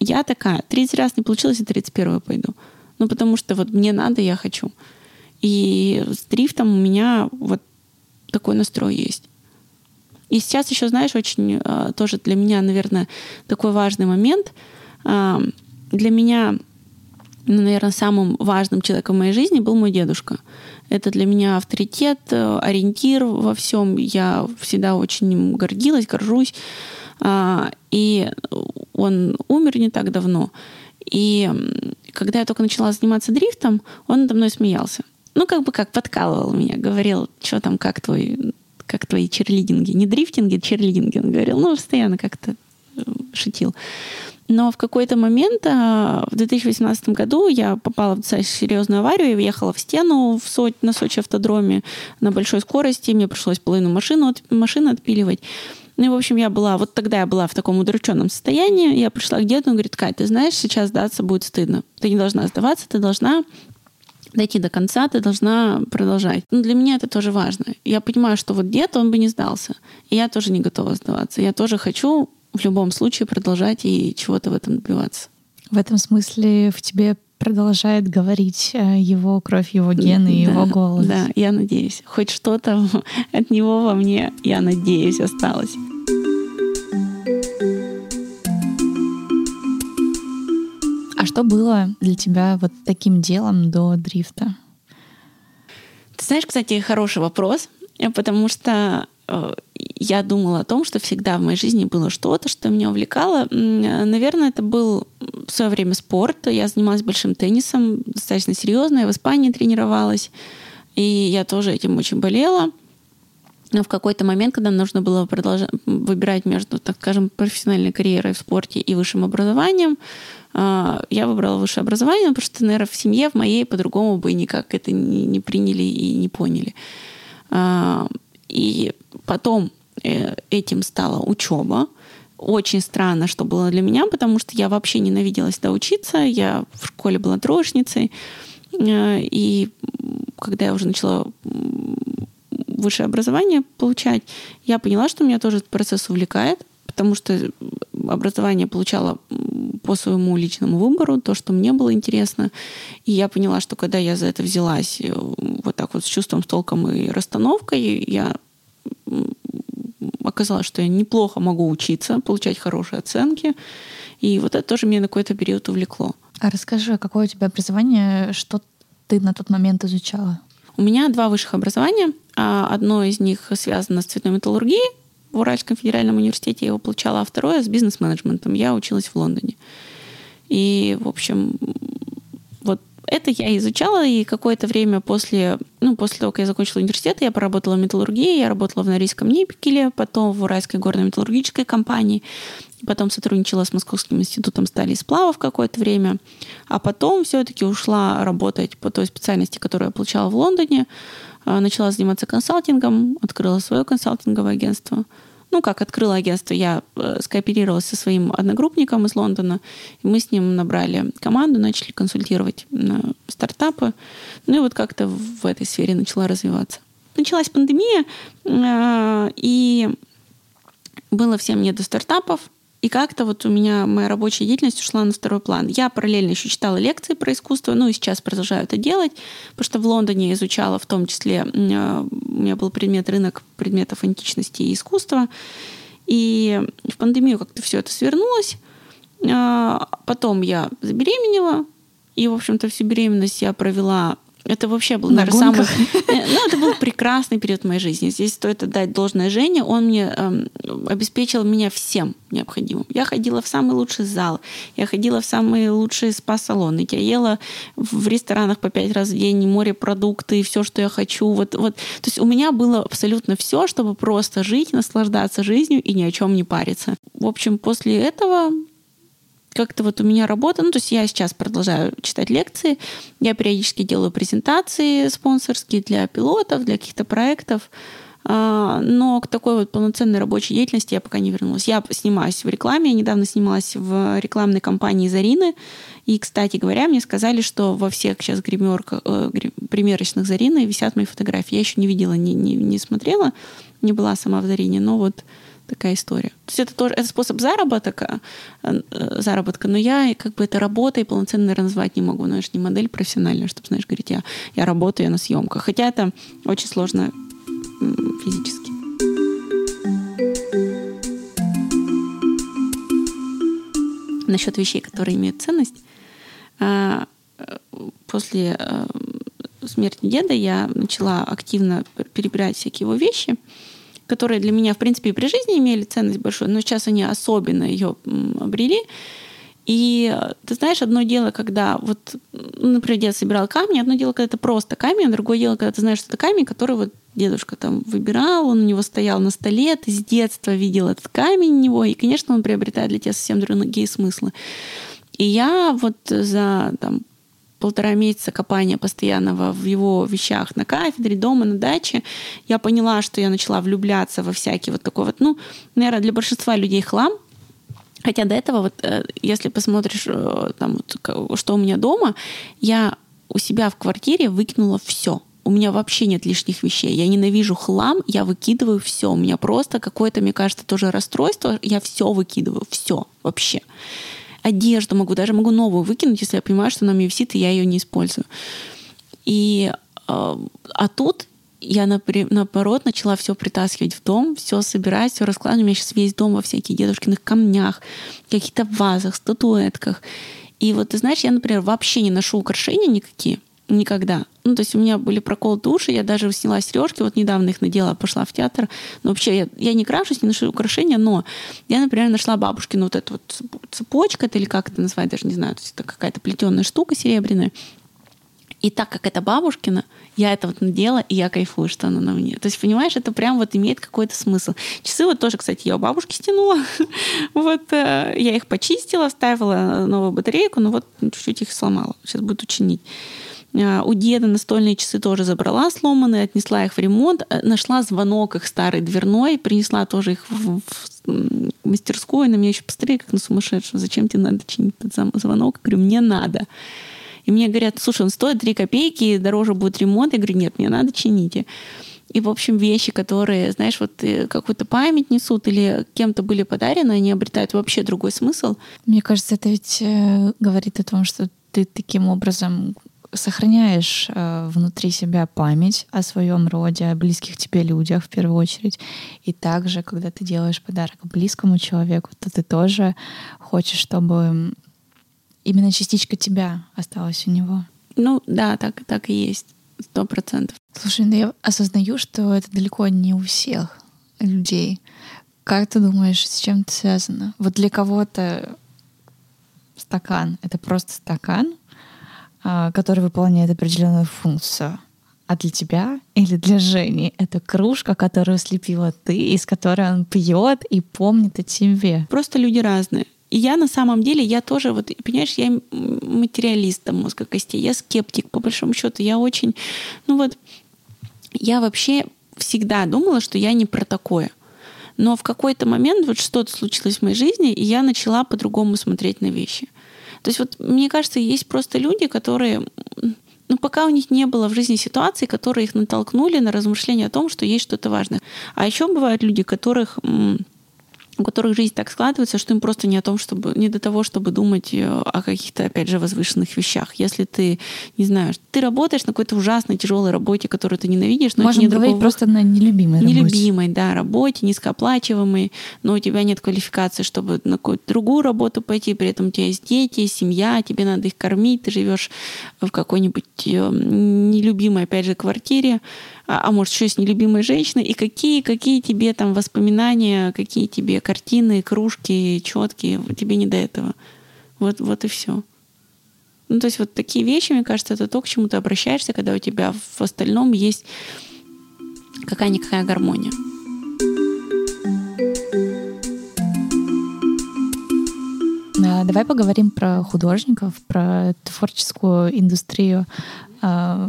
я такая, 30 раз не получилось, и 31 пойду. Ну, потому что вот мне надо, я хочу. И с дрифтом у меня вот такой настрой есть. И сейчас еще, знаешь, очень э, тоже для меня, наверное, такой важный момент. Э, для меня, ну, наверное, самым важным человеком в моей жизни был мой дедушка. Это для меня авторитет, ориентир во всем. Я всегда очень им гордилась, горжусь. А, и он умер не так давно. И когда я только начала заниматься дрифтом, он надо мной смеялся. Ну, как бы как подкалывал меня, говорил, что там, как твой как твои черлидинги. Не дрифтинги, черлидинги, он говорил. Ну, постоянно как-то э, шутил. Но в какой-то момент, а, в 2018 году, я попала в достаточно серьезную аварию и въехала в стену в Сочи, на Сочи автодроме на большой скорости. Мне пришлось половину машину, от, машины отпиливать. Ну и, в общем, я была, вот тогда я была в таком удрученном состоянии. Я пришла к деду, он говорит, Кать, ты знаешь, сейчас сдаться будет стыдно. Ты не должна сдаваться, ты должна дойти до конца, ты должна продолжать. Ну, для меня это тоже важно. Я понимаю, что вот дед, он бы не сдался. И я тоже не готова сдаваться. Я тоже хочу в любом случае продолжать и чего-то в этом добиваться. В этом смысле в тебе продолжает говорить э, его кровь, его гены, да, его голос. Да, я надеюсь. Хоть что-то от него во мне, я надеюсь, осталось. А что было для тебя вот таким делом до дрифта? Ты знаешь, кстати, хороший вопрос, потому что Э, я думала о том, что всегда в моей жизни было что-то, что меня увлекало. Наверное, это был в свое время спорт. Я занималась большим теннисом, достаточно серьезно. Я в Испании тренировалась. И я тоже этим очень болела. Но в какой-то момент, когда нужно было продолжать выбирать между, так скажем, профессиональной карьерой в спорте и высшим образованием, э, я выбрала высшее образование, потому что, наверное, в семье в моей по-другому бы никак это не приняли и не поняли. Э, и потом э, этим стала учеба. Очень странно, что было для меня, потому что я вообще ненавидела всегда учиться. Я в школе была троечницей. Э, и когда я уже начала высшее образование получать, я поняла, что меня тоже этот процесс увлекает, потому что образование получала по своему личному выбору, то, что мне было интересно. И я поняла, что когда я за это взялась э, вот так вот с чувством, с толком и расстановкой, я оказалось, что я неплохо могу учиться, получать хорошие оценки. И вот это тоже меня на какой-то период увлекло. А расскажи, какое у тебя образование, что ты на тот момент изучала? У меня два высших образования. А одно из них связано с цветной металлургией, в Уральском федеральном университете я его получала, а второе с бизнес-менеджментом. Я училась в Лондоне. И, в общем, вот это я изучала, и какое-то время после, ну, после того, как я закончила университет, я поработала в металлургии, я работала в Норильском никеле, потом в Уральской горной металлургической компании, потом сотрудничала с Московским институтом стали и сплавов какое-то время, а потом все-таки ушла работать по той специальности, которую я получала в Лондоне, начала заниматься консалтингом, открыла свое консалтинговое агентство – ну, как открыла агентство, я э, скооперировалась со своим одногруппником из Лондона, и мы с ним набрали команду, начали консультировать стартапы. Ну и вот как-то в этой сфере начала развиваться. Началась пандемия, э, и было всем не до стартапов, и как-то вот у меня моя рабочая деятельность ушла на второй план. Я параллельно еще читала лекции про искусство, ну и сейчас продолжаю это делать, потому что в Лондоне я изучала в том числе, у меня был предмет рынок предметов античности и искусства. И в пандемию как-то все это свернулось. А, потом я забеременела, и, в общем-то, всю беременность я провела это вообще был, наверное, самый... Э, ну, это был прекрасный период моей жизни. Здесь стоит отдать должное Жене. Он мне эм, обеспечил меня всем необходимым. Я ходила в самый лучший зал, я ходила в самые лучшие спа-салоны, я ела в ресторанах по пять раз в день, морепродукты, все, что я хочу. Вот, вот. То есть у меня было абсолютно все, чтобы просто жить, наслаждаться жизнью и ни о чем не париться. В общем, после этого как-то вот у меня работа, ну, то есть я сейчас продолжаю читать лекции, я периодически делаю презентации спонсорские для пилотов, для каких-то проектов, а, но к такой вот полноценной рабочей деятельности я пока не вернулась. Я снимаюсь в рекламе, я недавно снималась в рекламной кампании Зарины, и, кстати говоря, мне сказали, что во всех сейчас гримерках, э, примерочных Зарины висят мои фотографии. Я еще не видела, не, не, не смотрела, не была сама в Зарине, но вот такая история. То есть это тоже это способ заработка, э, заработка, но я как бы это работой полноценно, назвать не могу. Но это же не модель профессиональная, чтобы, знаешь, говорить, я, я работаю на съемках. Хотя это очень сложно физически. Насчет вещей, которые имеют ценность. А, э, после э, смерти деда я начала активно перебирать всякие его вещи – которые для меня, в принципе, и при жизни имели ценность большую, но сейчас они особенно ее обрели. И ты знаешь, одно дело, когда вот, например, дед собирал камни, одно дело, когда это просто камень, а другое дело, когда ты знаешь, что это камень, который вот дедушка там выбирал, он у него стоял на столе, ты с детства видел этот камень у него, и, конечно, он приобретает для тебя совсем другие смыслы. И я вот за там, полтора месяца копания постоянного в его вещах на кафедре, дома, на даче, я поняла, что я начала влюбляться во всякий вот такой вот, ну, наверное, для большинства людей хлам, Хотя до этого, вот, э, если посмотришь, э, там, что у меня дома, я у себя в квартире выкинула все. У меня вообще нет лишних вещей. Я ненавижу хлам, я выкидываю все. У меня просто какое-то, мне кажется, тоже расстройство. Я все выкидываю, все вообще одежду могу, даже могу новую выкинуть, если я понимаю, что она мне висит, и я ее не использую. И, а, а тут я, наоборот, начала все притаскивать в дом, все собирать, все раскладывать. У меня сейчас весь дом во всяких дедушкиных камнях, каких-то вазах, статуэтках. И вот, ты знаешь, я, например, вообще не ношу украшения никакие — Никогда. Ну, то есть у меня были проколоты уши, я даже сняла сережки, вот недавно их надела, пошла в театр. Но вообще я, я не крашусь, не ношу украшения, но я, например, нашла бабушкину вот эту вот цепочку, это или как это называть, даже не знаю, то есть это какая-то плетеная штука серебряная. И так как это бабушкина, я это вот надела, и я кайфую, что она на мне. То есть, понимаешь, это прям вот имеет какой-то смысл. Часы вот тоже, кстати, я у бабушки стянула. вот э, я их почистила, ставила новую батарейку, но вот чуть-чуть их сломала. Сейчас буду чинить. А, у деда настольные часы тоже забрала сломанные, отнесла их в ремонт, э, нашла звонок их старый дверной, принесла тоже их в, в мастерскую, на меня еще посмотрели, как на сумасшедшего, зачем тебе надо чинить этот звонок? Я говорю, мне надо. И мне говорят, слушай, он стоит 3 копейки, дороже будет ремонт. Я говорю, нет, мне надо чините. И, в общем, вещи, которые, знаешь, вот э, какую-то память несут или кем-то были подарены, они обретают вообще другой смысл. Мне кажется, это ведь э, говорит о том, что ты таким образом сохраняешь э, внутри себя память о своем роде, о близких тебе людях в первую очередь. И также, когда ты делаешь подарок близкому человеку, то ты тоже хочешь, чтобы именно частичка тебя осталась у него. Ну да, так, так и есть. Сто процентов. Слушай, ну я осознаю, что это далеко не у всех людей. Как ты думаешь, с чем это связано? Вот для кого-то стакан — это просто стакан, который выполняет определенную функцию. А для тебя или для Жени это кружка, которую слепила ты, из которой он пьет и помнит о тебе. Просто люди разные. И я на самом деле, я тоже, вот, понимаешь, я материалист до мозга костей, я скептик, по большому счету. Я очень, ну вот, я вообще всегда думала, что я не про такое. Но в какой-то момент вот что-то случилось в моей жизни, и я начала по-другому смотреть на вещи. То есть вот мне кажется, есть просто люди, которые ну, пока у них не было в жизни ситуаций, которые их натолкнули на размышления о том, что есть что-то важное. А еще бывают люди, которых у которых жизнь так складывается, что им просто не о том, чтобы не до того, чтобы думать э, о каких-то, опять же, возвышенных вещах. Если ты, не знаю, ты работаешь на какой-то ужасной, тяжелой работе, которую ты ненавидишь, но Можем нет говорить другого... просто на нелюбимой работе. Нелюбимой, да, работе, низкооплачиваемой, но у тебя нет квалификации, чтобы на какую-то другую работу пойти, при этом у тебя есть дети, семья, тебе надо их кормить, ты живешь в какой-нибудь э, нелюбимой, опять же, квартире, а, а может еще с нелюбимой женщиной, и какие, какие тебе там воспоминания, какие тебе картины, кружки, четкие, тебе не до этого. Вот, вот и все. Ну, то есть вот такие вещи, мне кажется, это то, к чему ты обращаешься, когда у тебя в остальном есть какая-никакая гармония. А, давай поговорим про художников, про творческую индустрию а,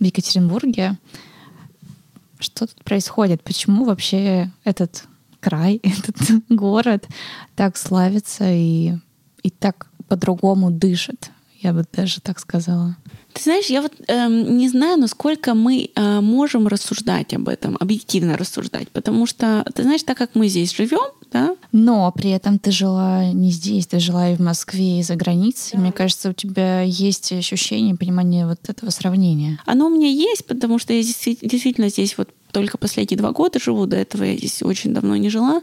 в Екатеринбурге. Что тут происходит? Почему вообще этот край, этот город так славится и, и так по-другому дышит? Я бы даже так сказала. Ты знаешь, я вот э, не знаю, насколько мы э, можем рассуждать об этом, объективно рассуждать, потому что, ты знаешь, так как мы здесь живем, да? Но при этом ты жила не здесь, ты жила и в Москве, и за границей. Да. Мне кажется, у тебя есть ощущение, понимание вот этого сравнения. Оно у меня есть, потому что я действительно здесь вот только последние два года живу, до этого я здесь очень давно не жила.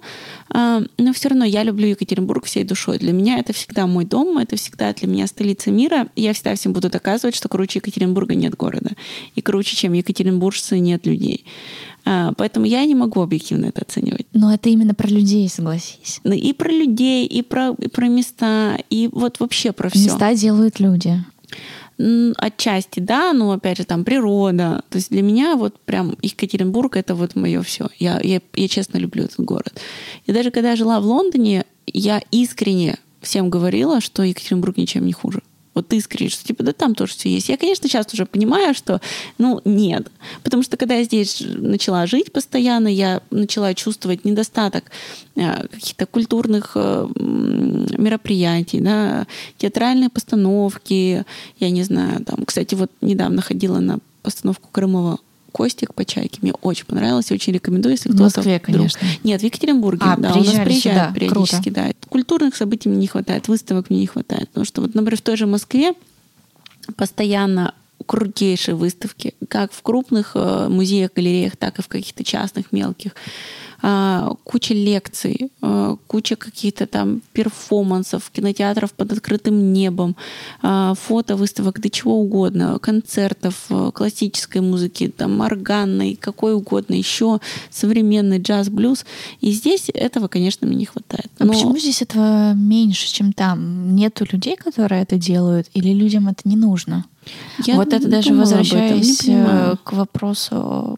А, но все равно я люблю Екатеринбург всей душой. Для меня это всегда мой дом, это всегда для меня столица мира. Я всегда всем буду доказывать, что круче Екатеринбурга нет города. И круче, чем екатеринбуржцы, нет людей. А, поэтому я не могу объективно это оценивать. Но это именно про людей, согласись. Ну, и про людей, и про, и про места, и вот вообще про все. Места делают люди. Отчасти, да, но опять же там природа. То есть для меня вот прям Екатеринбург это вот мое все. Я, я, я честно люблю этот город. И даже когда я жила в Лондоне, я искренне всем говорила, что Екатеринбург ничем не хуже вот искренне, что типа, да там тоже все есть. Я, конечно, сейчас уже понимаю, что, ну, нет. Потому что когда я здесь начала жить постоянно, я начала чувствовать недостаток э, каких-то культурных э, мероприятий, да, театральные постановки, я не знаю, там, кстати, вот недавно ходила на постановку Крымова Костик по чайке. Мне очень понравилось, очень рекомендую, если кто-то... В Москве, конечно. Нет, в Екатеринбурге. А, да, у нас приезжают сюда. периодически, Круто. да. Культурных событий мне не хватает, выставок мне не хватает. Потому что, вот, например, в той же Москве постоянно крутейшие выставки, как в крупных э, музеях, галереях, так и в каких-то частных, мелких. А, куча лекций, а, куча каких-то там перформансов, кинотеатров под открытым небом, а, фото выставок, да чего угодно, концертов, классической музыки, там, органной, какой угодно, еще современный джаз, блюз. И здесь этого, конечно, мне не хватает. Но... А почему здесь этого меньше, чем там? Нету людей, которые это делают, или людям это не нужно? Я вот это даже возвращаясь э, к вопросу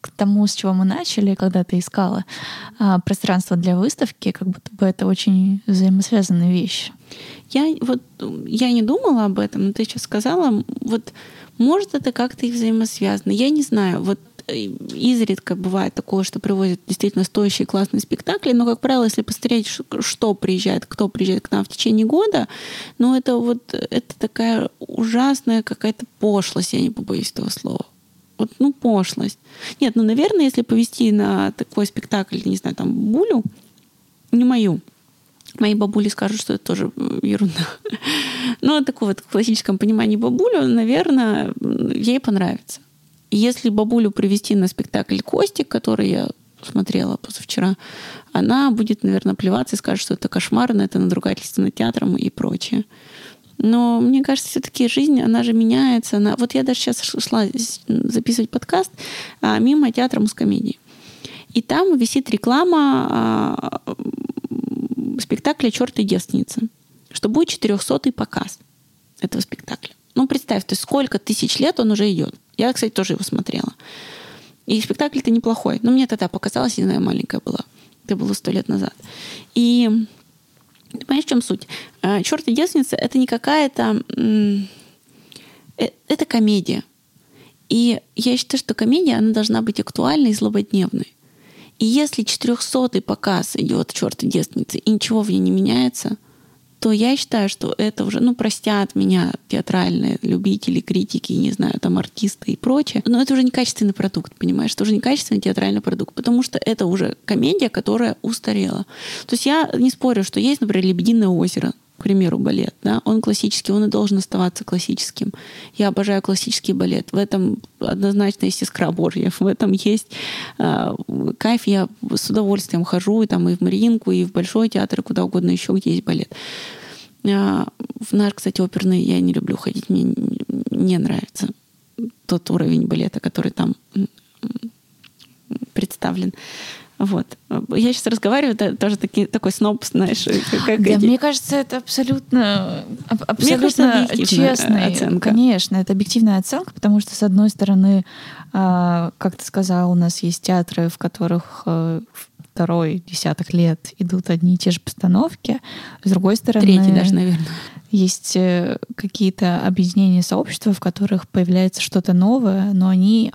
к тому, с чего мы начали, когда ты искала а, пространство для выставки, как будто бы это очень взаимосвязанные вещи. Я вот я не думала об этом, но ты сейчас сказала, вот может это как-то и взаимосвязано. Я не знаю, вот э, изредка бывает такое, что привозят действительно стоящие классные спектакли, но, как правило, если посмотреть, что приезжает, кто приезжает к нам в течение года, ну, это вот это такая ужасная какая-то пошлость, я не побоюсь этого слова вот, ну, пошлость. Нет, ну, наверное, если повести на такой спектакль, не знаю, там, Булю, не мою, мои бабули скажут, что это тоже ерунда. Но такое вот в классическом понимании бабулю, наверное, ей понравится. Если бабулю привести на спектакль Костик, который я смотрела позавчера, она будет, наверное, плеваться и скажет, что это кошмарно, это надругательство над театром и прочее. Но мне кажется, все-таки жизнь, она же меняется. Она... Вот я даже сейчас шла записывать подкаст а, мимо театра мускомедии. И там висит реклама а, спектакля «Черт и девственница», что будет 400-й показ этого спектакля. Ну, представь, ты сколько тысяч лет он уже идет. Я, кстати, тоже его смотрела. И спектакль-то неплохой. Но мне тогда показалось, не знаю, маленькая была. Это было сто лет назад. И ты понимаешь, в чем суть? А, Черт и девственница это не какая-то... Э, это комедия. И я считаю, что комедия, она должна быть актуальной и злободневной. И если 400-й показ идет «Черт и девственница», и ничего в ней не меняется, то я считаю, что это уже, ну, простят меня театральные любители, критики, не знаю, там, артисты и прочее, но это уже не качественный продукт, понимаешь? Это уже не качественный театральный продукт, потому что это уже комедия, которая устарела. То есть я не спорю, что есть, например, «Лебединое озеро», к примеру, балет, да, он классический, он и должен оставаться классическим. Я обожаю классический балет. В этом однозначно есть искра Божья. В этом есть э, кайф. Я с удовольствием хожу и там и в Мариинку, и в Большой театр, и куда угодно еще, где есть балет. Э, в наш, кстати, оперный я не люблю ходить. Мне не нравится тот уровень балета, который там представлен. Вот. Я сейчас разговариваю, это тоже таки, такой сноб, знаешь. Как да, мне кажется, это абсолютно, абсолютно мне честная оценка. Конечно, это объективная оценка, потому что, с одной стороны, а, как ты сказал, у нас есть театры, в которых э, второй десяток лет идут одни и те же постановки. С другой стороны... Третий даже, наверное. Есть э, какие-то объединения сообщества, в которых появляется что-то новое, но они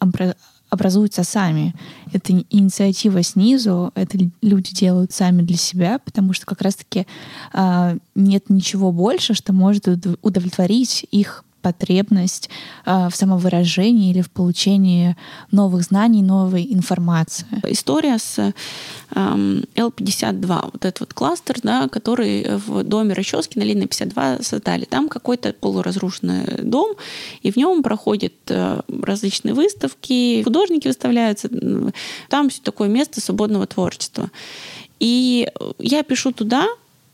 образуются сами. Это инициатива снизу, это люди делают сами для себя, потому что как раз-таки э, нет ничего больше, что может удовлетворить их потребность э, в самовыражении или в получении новых знаний, новой информации. История с э, L52, вот этот вот кластер, да, который в доме Расчески на линии 52 создали. Там какой-то полуразрушенный дом, и в нем проходят э, различные выставки, художники выставляются. Там все такое место свободного творчества. И я пишу туда,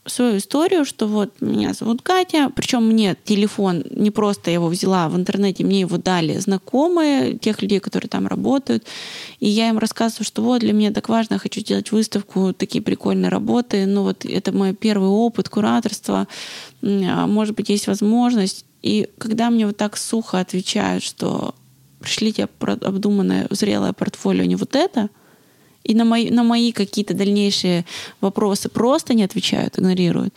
свою историю, что вот меня зовут Катя, причем мне телефон не просто я его взяла в интернете, мне его дали знакомые, тех людей, которые там работают, и я им рассказываю, что вот для меня так важно, хочу сделать выставку, такие прикольные работы, ну вот это мой первый опыт кураторства, а может быть есть возможность, и когда мне вот так сухо отвечают, что пришлите обдуманное, зрелое портфолио, не вот это — и на мои, на мои какие-то дальнейшие вопросы просто не отвечают, игнорируют.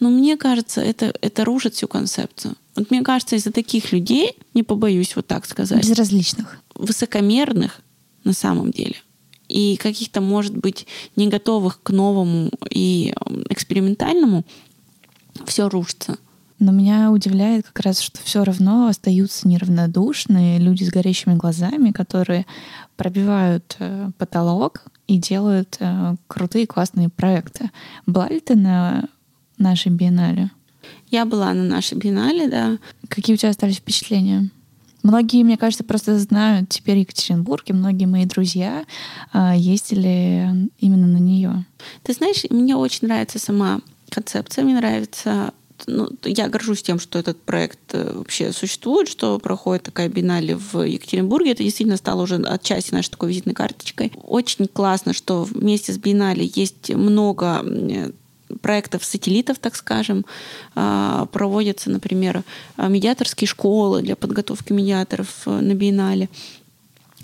Но мне кажется, это, это рушит всю концепцию. Вот мне кажется, из-за таких людей, не побоюсь вот так сказать. Безразличных. Высокомерных на самом деле. И каких-то, может быть, не готовых к новому и экспериментальному, все рушится. Но меня удивляет как раз, что все равно остаются неравнодушные люди с горящими глазами, которые пробивают э, потолок и делают э, крутые классные проекты. Была ли ты на нашей биеннале? Я была на нашей биеннале, да. Какие у тебя остались впечатления? Многие, мне кажется, просто знают теперь Екатеринбург, и многие мои друзья э, ездили именно на нее. Ты знаешь, мне очень нравится сама концепция, мне нравится ну, я горжусь тем, что этот проект э, вообще существует, что проходит такая биеннале в Екатеринбурге. Это действительно стало уже отчасти нашей такой визитной карточкой. Очень классно, что вместе с биеннале есть много проектов сателлитов, так скажем, а, проводятся, например, медиаторские школы для подготовки медиаторов э, на биеннале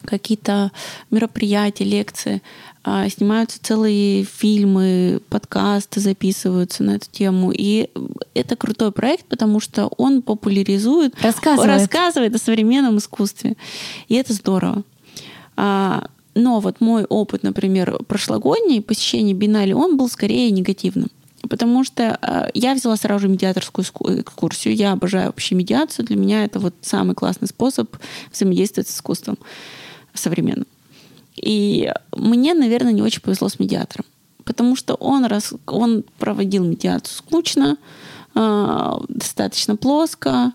какие-то мероприятия, лекции. А, снимаются целые фильмы, подкасты записываются на эту тему. И это крутой проект, потому что он популяризует, рассказывает, рассказывает о современном искусстве. И это здорово. А, но вот мой опыт, например, прошлогодний посещение Биеннале, он был скорее негативным. Потому что а, я взяла сразу же медиаторскую экскурсию. Я обожаю вообще медиацию. Для меня это вот самый классный способ взаимодействовать с искусством современным. И мне, наверное, не очень повезло с медиатором, потому что он, раз, он проводил медиацию скучно, э, достаточно плоско,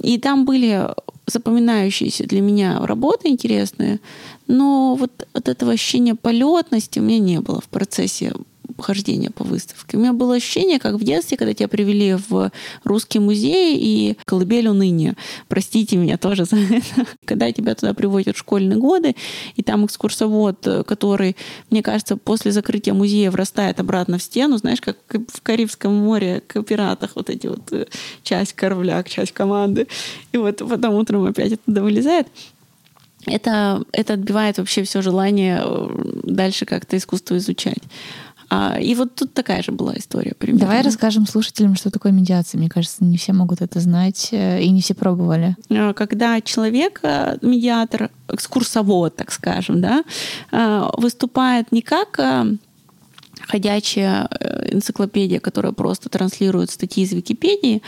и там были запоминающиеся для меня работы интересные, но вот от этого ощущения полетности у меня не было в процессе хождения по выставке. У меня было ощущение, как в детстве, когда тебя привели в русский музей и колыбель уныния. Простите меня тоже за это. Когда тебя туда приводят в школьные годы, и там экскурсовод, который, мне кажется, после закрытия музея врастает обратно в стену, знаешь, как в Карибском море, к пиратах, вот эти вот э, часть корабля, часть команды. И вот потом утром опять оттуда вылезает это, это отбивает вообще все желание э, дальше как-то искусство изучать. А, и вот тут такая же была история. Примерно. Давай расскажем слушателям, что такое медиация. Мне кажется, не все могут это знать, э, и не все пробовали. А, когда человек, э, медиатор, экскурсовод, так скажем, да, выступает не как ходячая энциклопедия, которая просто транслирует статьи из Википедии,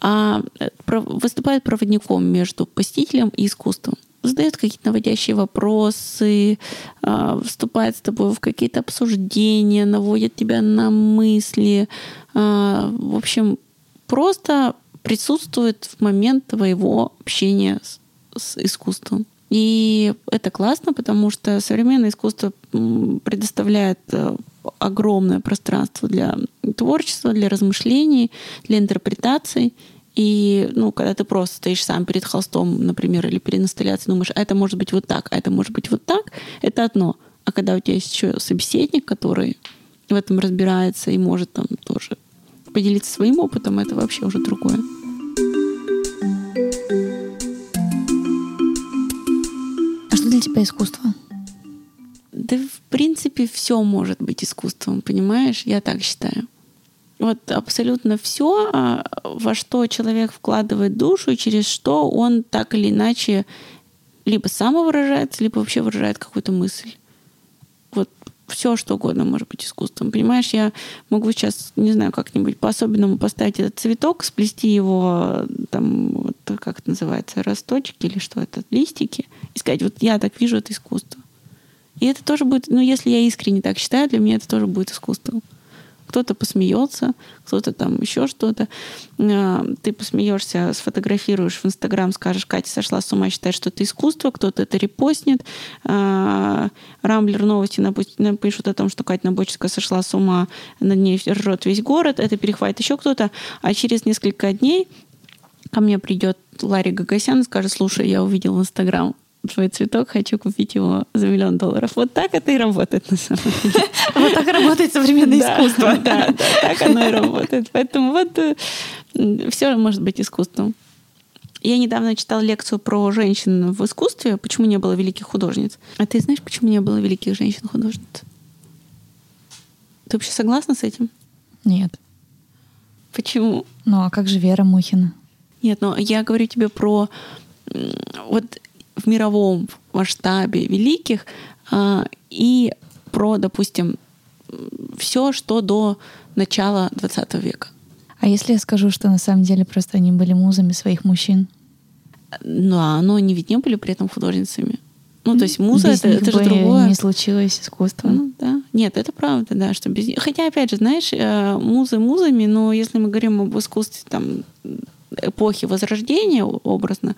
а выступает проводником между посетителем и искусством задает какие-то наводящие вопросы, а, вступает с тобой в какие-то обсуждения, наводит тебя на мысли. А, в общем, просто присутствует в момент твоего общения с, искусством. И это классно, потому что современное искусство предоставляет э, огромное пространство для творчества, для размышлений, для интерпретаций. И, ну, когда ты просто стоишь сам перед холстом, например, или перед инсталляцией, думаешь, а это может быть вот так, а это может быть вот так, это одно. А когда у тебя есть еще собеседник, который в этом разбирается и может там тоже поделиться своим опытом, это вообще уже другое. А что для тебя искусство? Да, в принципе, все может быть искусством, понимаешь? Я так считаю вот абсолютно все, а, во что человек вкладывает душу и через что он так или иначе либо самовыражается, либо вообще выражает какую-то мысль. Вот все, что угодно может быть искусством. Понимаешь, я могу сейчас, не знаю, как-нибудь по-особенному поставить этот цветок, сплести его, там, вот, как это называется, росточки или что это, листики, и сказать, вот я так вижу это искусство. И это тоже будет, ну, если я искренне так считаю, для меня это тоже будет искусством кто-то посмеется, кто-то там еще что-то. А, ты посмеешься, сфотографируешь в Инстаграм, скажешь, Катя сошла с ума, считает, что это искусство, кто-то это репостнет. А, Рамблер новости напишут о том, что Катя Набоческая сошла с ума, над ней ржет весь город, это перехватит еще кто-то, а через несколько дней ко мне придет Ларри Гагасян и скажет, слушай, я увидел Инстаграм твой цветок, хочу купить его за миллион долларов. Вот так это и работает на самом деле. Вот так работает современное искусство. Да, так оно и работает. Поэтому вот э, все может быть искусством. Я недавно читала лекцию про женщин в искусстве, почему не было великих художниц. А ты знаешь, почему не было великих женщин-художниц? Ты вообще согласна с этим? Нет. Почему? Ну, а как же Вера Мухина? Нет, но я говорю тебе про вот в мировом масштабе великих а, и про, допустим, все, что до начала 20 века. А если я скажу, что на самом деле просто они были музами своих мужчин? Ну, а но они ведь не были при этом художницами. Ну, то есть муза без это, это же другое. не случилось искусство. Ну, да. Нет, это правда, да, что без Хотя, опять же, знаешь, э, музы музами, но если мы говорим об искусстве там эпохи Возрождения образно,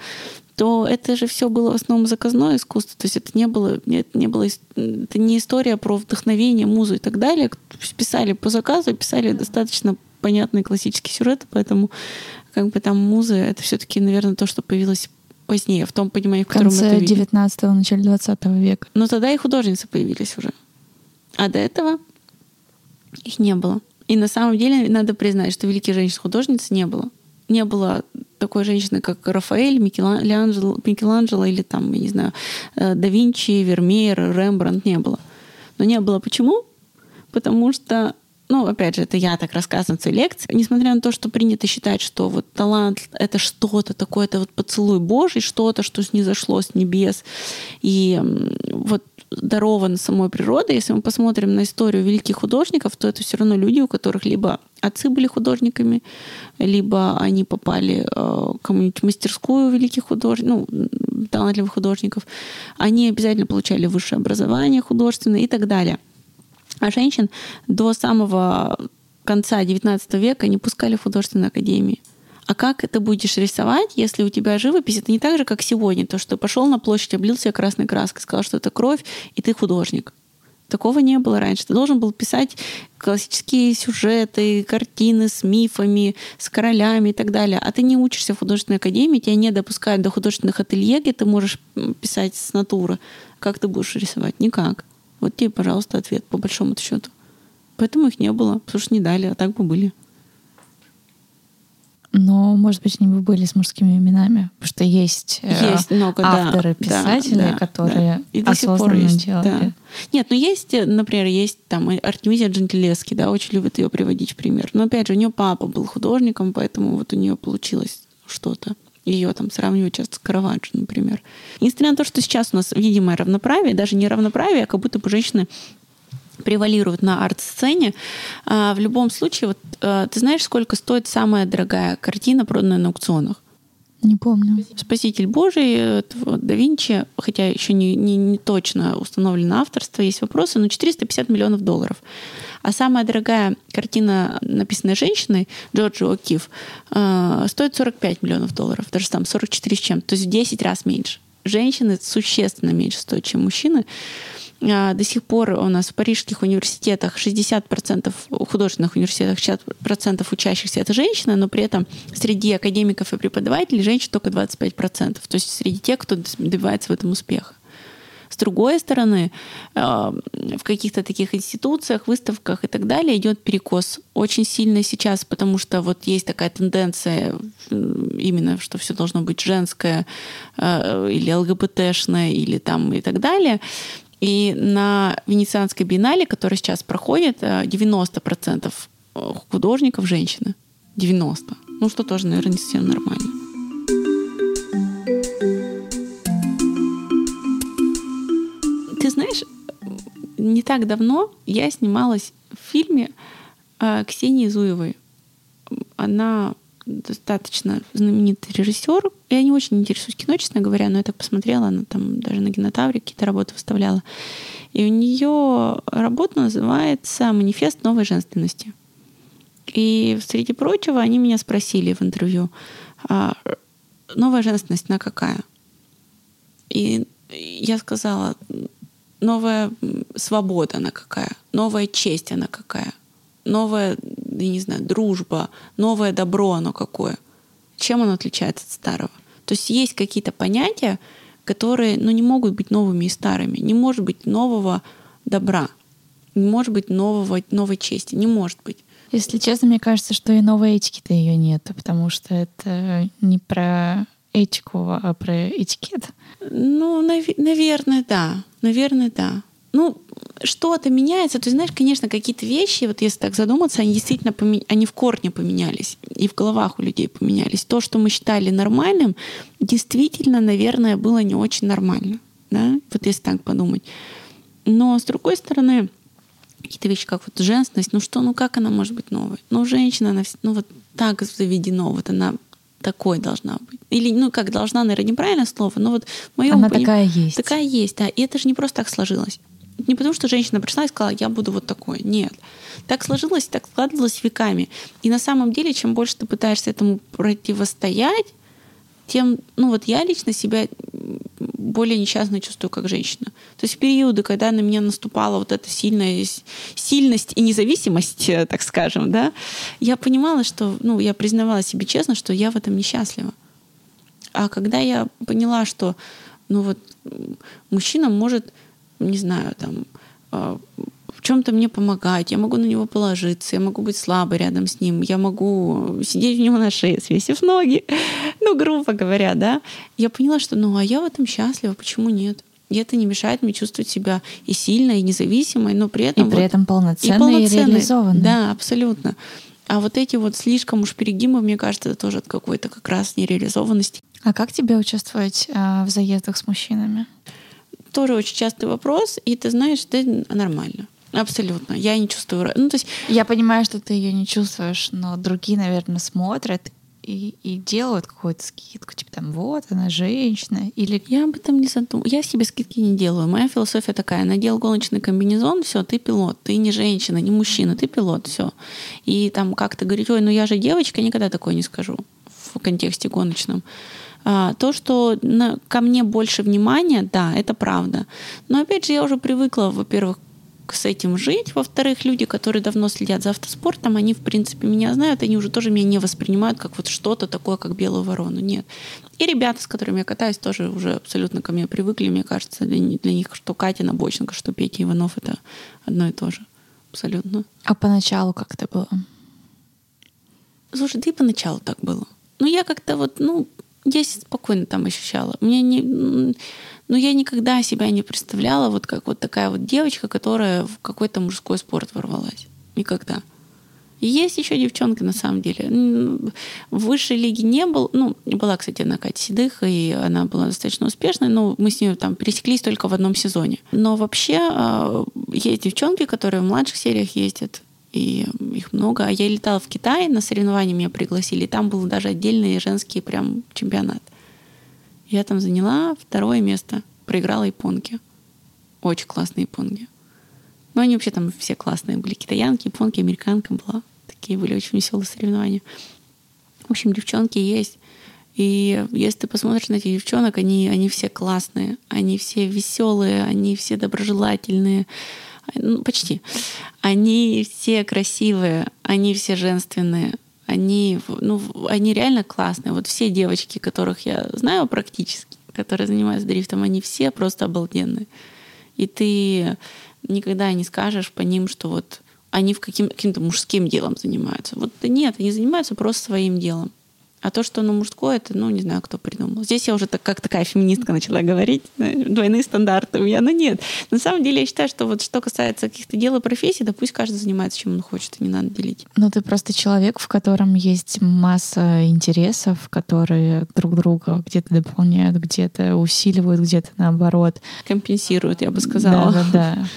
то это же все было в основном заказное искусство. То есть это не было, это не было, это не история про вдохновение, музу и так далее. Писали по заказу, писали достаточно понятные классические сюжеты, поэтому как бы там музы это все-таки, наверное, то, что появилось позднее, в том понимании, в котором конце это 19-го, начале 20 века. Но тогда и художницы появились уже. А до этого их не было. И на самом деле надо признать, что великих женщин-художниц не было не было такой женщины, как Рафаэль, Микеланджело, Микеланджело или там, я не знаю, э, да Винчи, Вермеер, Рембрандт не было. Но не было почему? Потому что ну, опять же, это я так рассказываю в своей лекции. Несмотря на то, что принято считать, что вот талант — это что-то такое, это вот поцелуй Божий, что-то, что снизошло с небес, и вот даровано самой природой. Если мы посмотрим на историю великих художников, то это все равно люди, у которых либо отцы были художниками, либо они попали э, в кому-нибудь мастерскую великих художников, ну, талантливых художников. Они обязательно получали высшее образование художественное и так далее. А женщин до самого конца XIX века не пускали в художественные академии. А как ты будешь рисовать, если у тебя живопись? Это не так же, как сегодня. То, что пошел на площадь, облил себя красной краской, сказал, что это кровь, и ты художник. Такого не было раньше. Ты должен был писать классические сюжеты, картины с мифами, с королями и так далее. А ты не учишься в художественной академии, тебя не допускают до художественных ателье, где ты можешь писать с натуры. Как ты будешь рисовать? Никак. Вот тебе, пожалуйста, ответ по большому счету. Поэтому их не было, потому что не дали, а так бы были. Но, может быть, они бы были с мужскими именами, потому что есть, э, есть много, авторы, да, писатели, да, которые да. И до сих пор есть, делали. Да. Нет, ну есть, э, например, есть там Артемизия Джентилески, да, очень любит ее приводить в пример. Но опять же, у нее папа был художником, поэтому вот у нее получилось что-то. Ее там сравнивают часто с Караваджо, например. Несмотря на то, что сейчас у нас видимое равноправие, даже не равноправие, а как будто бы женщины превалируют на арт-сцене. А, в любом случае, вот, а, ты знаешь, сколько стоит самая дорогая картина, проданная на аукционах? Не помню. Спаситель Божий, да Винчи, хотя еще не, не, не точно установлено авторство, есть вопросы, но 450 миллионов долларов. А самая дорогая картина, написанная женщиной, Джорджи О'Кив, а, стоит 45 миллионов долларов, даже там 44 с чем, то есть в 10 раз меньше. Женщины существенно меньше стоят, чем мужчины. А, до сих пор у нас в парижских университетах 60% художественных университетах 60% учащихся это женщины, но при этом среди академиков и преподавателей женщин только 25%. То есть среди тех, кто добивается в этом успеха. С другой стороны, а, в каких-то таких институциях, выставках и так далее идет перекос очень сильно сейчас, потому что вот есть такая тенденция именно, что все должно быть женское а, или ЛГБТшное или там и так далее. И на Венецианской биеннале, которая сейчас проходит, 90% э, художников женщины. 90. Ну, что тоже, наверное, не совсем нормально. Не так давно я снималась в фильме э, Ксении Зуевой. Она достаточно знаменитый режиссер. Я не очень интересуюсь кино, честно говоря, но я так посмотрела, она там даже на Генотавре какие-то работы выставляла. И у нее работа называется «Манифест новой женственности». И среди прочего они меня спросили в интервью, а новая женственность, она какая? И я сказала, новая свобода, она какая? Новая честь, она какая? новая, я не знаю, дружба, новое добро, оно какое? Чем оно отличается от старого? То есть есть какие-то понятия, которые ну, не могут быть новыми и старыми. Не может быть нового добра, не может быть нового, новой чести, не может быть. Если честно, мне кажется, что и новой этики-то ее нет, потому что это не про этику, а про этикет. Ну, нав- наверное, да. Наверное, да ну, что-то меняется. Есть, знаешь, конечно, какие-то вещи, вот если так задуматься, они действительно поме... они в корне поменялись, и в головах у людей поменялись. То, что мы считали нормальным, действительно, наверное, было не очень нормально. Да? Вот если так подумать. Но, с другой стороны, какие-то вещи, как вот женственность, ну что, ну как она может быть новой? Ну, женщина, она ну вот так заведено, вот она такой должна быть. Или, ну, как должна, наверное, неправильное слово, но вот в моем Она поним... такая есть. Такая есть, да. И это же не просто так сложилось не потому, что женщина пришла и сказала, я буду вот такой. Нет. Так сложилось, так складывалось веками. И на самом деле, чем больше ты пытаешься этому противостоять, тем, ну вот я лично себя более несчастно чувствую как женщина. То есть периоды, когда на меня наступала вот эта сильная сильность и независимость, э, так скажем, да, я понимала, что, ну, я признавала себе честно, что я в этом несчастлива. А когда я поняла, что, ну вот, мужчина может не знаю, там, а, в чем-то мне помогать, я могу на него положиться, я могу быть слабой рядом с ним, я могу сидеть у него на шее, свесив ноги, ну, грубо говоря, да. Я поняла, что, ну, а я в этом счастлива, почему нет? И это не мешает мне чувствовать себя и сильной, и независимой, но при этом... И при вот, этом полноценной и, полноценной, и реализованной. Да, абсолютно. А вот эти вот слишком уж перегибы, мне кажется, это тоже от какой-то как раз нереализованности. А как тебе участвовать э, в заездах с мужчинами? тоже очень частый вопрос, и ты знаешь, ты нормально. Абсолютно. Я не чувствую... Ну, то есть... Я понимаю, что ты ее не чувствуешь, но другие, наверное, смотрят и, и делают какую-то скидку, типа там, вот, она женщина, или... Я об этом не задумываюсь. Я себе скидки не делаю. Моя философия такая, надел гоночный комбинезон, все, ты пилот, ты не женщина, не мужчина, ты пилот, все. И там как-то говорить, ой, ну я же девочка, никогда такое не скажу в контексте гоночном. А, то, что на, ко мне больше внимания, да, это правда. Но опять же, я уже привыкла, во-первых, с этим жить. Во-вторых, люди, которые давно следят за автоспортом, они, в принципе, меня знают, они уже тоже меня не воспринимают как вот что-то такое, как белую ворону. Нет. И ребята, с которыми я катаюсь, тоже уже абсолютно ко мне привыкли. Мне кажется, для, для них что Катя Набоченко, что Петя Иванов — это одно и то же. Абсолютно. А поначалу как это было? Слушай, да и поначалу так было. Ну, я как-то вот, ну, я спокойно там ощущала. Мне не... Ну, я никогда себя не представляла вот как вот такая вот девочка, которая в какой-то мужской спорт ворвалась. Никогда. Есть еще девчонки, на самом деле. В высшей лиге не был. Ну, была, кстати, на Кате Седых, и она была достаточно успешной, но мы с ней там пересеклись только в одном сезоне. Но вообще а, есть девчонки, которые в младших сериях ездят, и их много. А я летала в Китай, на соревнования меня пригласили, и там был даже отдельный женский прям чемпионат. Я там заняла второе место, проиграла японки. Очень классные японки. Но они вообще там все классные были. Китаянки, японки, американка была. Такие были очень веселые соревнования. В общем, девчонки есть. И если ты посмотришь на этих девчонок, они, они все классные, они все веселые, они все доброжелательные, ну, почти. Они все красивые, они все женственные, они, ну, они реально классные. Вот все девочки, которых я знаю практически, которые занимаются дрифтом, они все просто обалденные. И ты никогда не скажешь по ним, что вот они в каким, каким-то мужским делом занимаются. Вот нет, они занимаются просто своим делом. А то, что оно мужское, это, ну, не знаю, кто придумал. Здесь я уже так, как такая феминистка начала говорить, двойные стандарты у меня, но нет. На самом деле я считаю, что вот что касается каких-то дел и профессий, да пусть каждый занимается, чем он хочет, и не надо делить. Ну, ты просто человек, в котором есть масса интересов, которые друг друга где-то дополняют, где-то усиливают, где-то наоборот. Компенсируют, я бы сказала. Да, да, да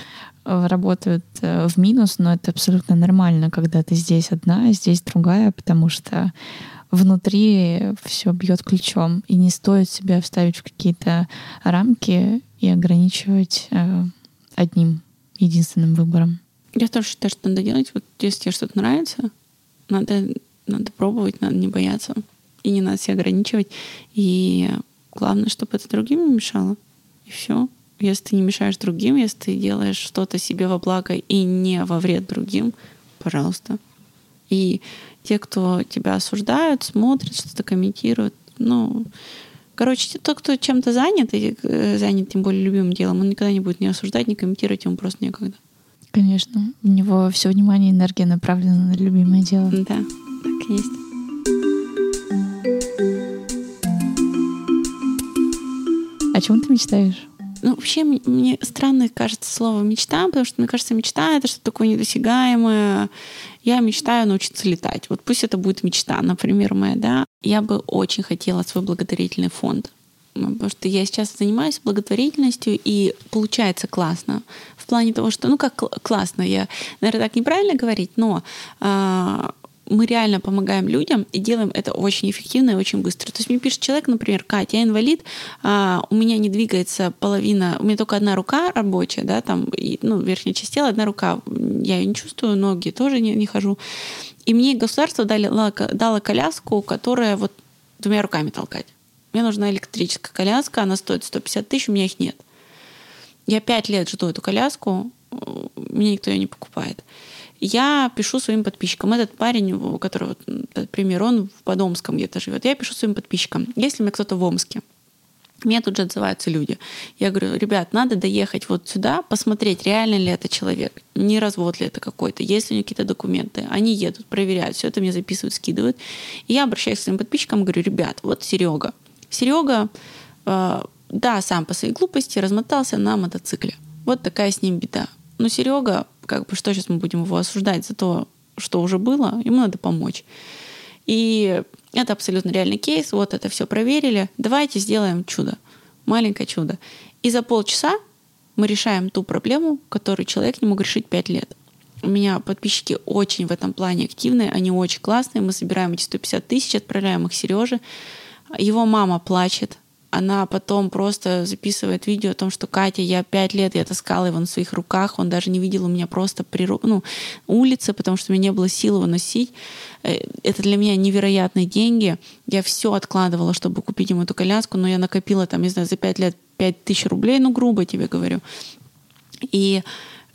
работают э, в минус, но это абсолютно нормально, когда ты здесь одна, а здесь другая, потому что внутри все бьет ключом, и не стоит себя вставить в какие-то рамки и ограничивать э, одним единственным выбором. Я тоже считаю, что надо делать. Вот если тебе что-то нравится, надо, надо пробовать, надо не бояться. И не надо себя ограничивать. И главное, чтобы это другим не мешало. И все. Если ты не мешаешь другим, если ты делаешь что-то себе во благо и не во вред другим, пожалуйста. И те, кто тебя осуждают, смотрят, что-то комментируют. Ну, короче, тот, кто чем-то занят, и э, занят тем более любимым делом, он никогда не будет ни осуждать, ни комментировать, ему просто некогда. Конечно. У него все внимание и энергия направлена на любимое дело. Да, так и есть. О чем ты мечтаешь? Ну, вообще, мне странно кажется слово мечта, потому что, мне кажется, мечта — это что-то такое недосягаемое. Я мечтаю научиться летать. Вот пусть это будет мечта, например, моя, да. Я бы очень хотела свой благотворительный фонд. Потому что я сейчас занимаюсь благотворительностью, и получается классно. В плане того, что, ну как классно, я, наверное, так неправильно говорить, но а, мы реально помогаем людям и делаем это очень эффективно и очень быстро. То есть мне пишет человек, например, Катя, я инвалид, а, у меня не двигается половина, у меня только одна рука рабочая, да, там, и, ну, верхняя часть тела, одна рука, я ее не чувствую, ноги тоже не, не хожу. И мне государство дали, дало коляску, которая вот двумя руками толкать. Мне нужна электрическая коляска, она стоит 150 тысяч, у меня их нет. Я пять лет жду эту коляску, мне никто ее не покупает я пишу своим подписчикам. Этот парень, у которого, этот пример, он в Подомском где-то живет. Я пишу своим подписчикам. Если мне кто-то в Омске, мне тут же отзываются люди. Я говорю, ребят, надо доехать вот сюда, посмотреть, реально ли это человек, не развод ли это какой-то, есть ли у него какие-то документы. Они едут, проверяют, все это мне записывают, скидывают. И я обращаюсь к своим подписчикам, говорю, ребят, вот Серега. Серега, э, да, сам по своей глупости размотался на мотоцикле. Вот такая с ним беда. Но Серега как бы что сейчас мы будем его осуждать за то, что уже было, ему надо помочь. И это абсолютно реальный кейс, вот это все проверили, давайте сделаем чудо, маленькое чудо. И за полчаса мы решаем ту проблему, которую человек не мог решить пять лет. У меня подписчики очень в этом плане активные, они очень классные. Мы собираем эти 150 тысяч, отправляем их Сереже. Его мама плачет, она потом просто записывает видео о том, что Катя, я пять лет, я таскала его на своих руках, он даже не видел у меня просто природ... ну, улицы, потому что у меня не было сил его носить. Э, это для меня невероятные деньги. Я все откладывала, чтобы купить ему эту коляску, но я накопила там, не знаю, за пять лет пять тысяч рублей, ну, грубо тебе говорю. И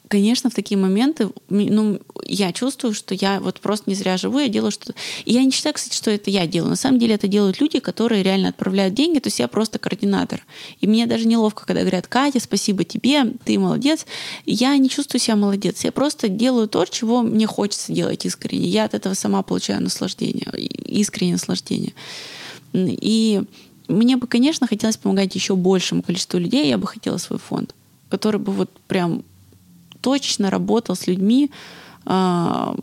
конечно, в такие моменты, ну, я чувствую, что я вот просто не зря живу, я делаю что-то. И я не считаю, кстати, что это я делаю. На самом деле это делают люди, которые реально отправляют деньги, то есть я просто координатор. И мне даже неловко, когда говорят, Катя, спасибо тебе, ты молодец. Я не чувствую себя молодец. Я просто делаю то, чего мне хочется делать искренне. Я от этого сама получаю наслаждение, искреннее наслаждение. И мне бы, конечно, хотелось помогать еще большему количеству людей. Я бы хотела свой фонд, который бы вот прям точно работал с людьми, а,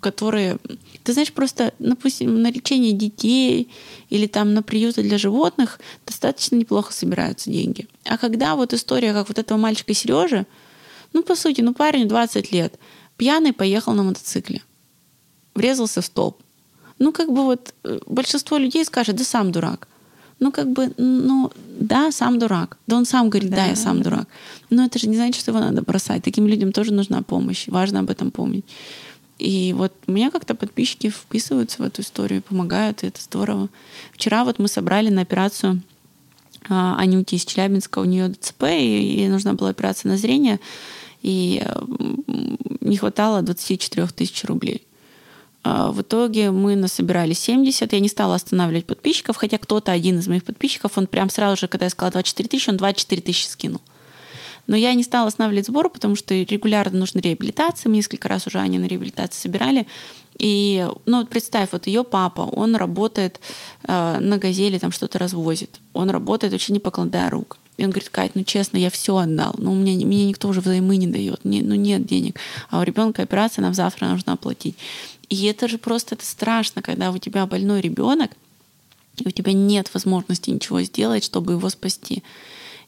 которые, ты знаешь, просто, допустим, на лечение детей или там на приюты для животных достаточно неплохо собираются деньги. А когда вот история, как вот этого мальчика Сережи, ну, по сути, ну, парень 20 лет, пьяный поехал на мотоцикле, врезался в столб. Ну, как бы вот э, большинство людей скажет, да сам дурак ну, как бы, ну, да, сам дурак. Да он сам говорит, да, да я сам дурак. Но это же не значит, что его надо бросать. Таким людям тоже нужна помощь. Важно об этом помнить. И вот у меня как-то подписчики вписываются в эту историю, помогают, и это здорово. Вчера вот мы собрали на операцию а, Анюти из Челябинска, у нее ДЦП, и ей нужна была операция на зрение, и не хватало 24 тысяч рублей. А, в итоге мы насобирали 70. Я не стала останавливать подписчиков, хотя кто-то, один из моих подписчиков, он прям сразу же, когда я сказала 24 тысячи, он 24 тысячи скинул. Но я не стала останавливать сбор, потому что регулярно нужна реабилитация. Мы несколько раз уже Аню на реабилитации собирали. И, ну, представь, вот ее папа, он работает э, на «Газели», там что-то развозит. Он работает вообще не покладая рук. И он говорит, Кать, ну честно, я все отдал. Ну, меня, мне никто уже взаймы не дает. Не, ну, нет денег. А у ребенка операция, нам завтра нужно оплатить. И это же просто это страшно, когда у тебя больной ребенок, и у тебя нет возможности ничего сделать, чтобы его спасти.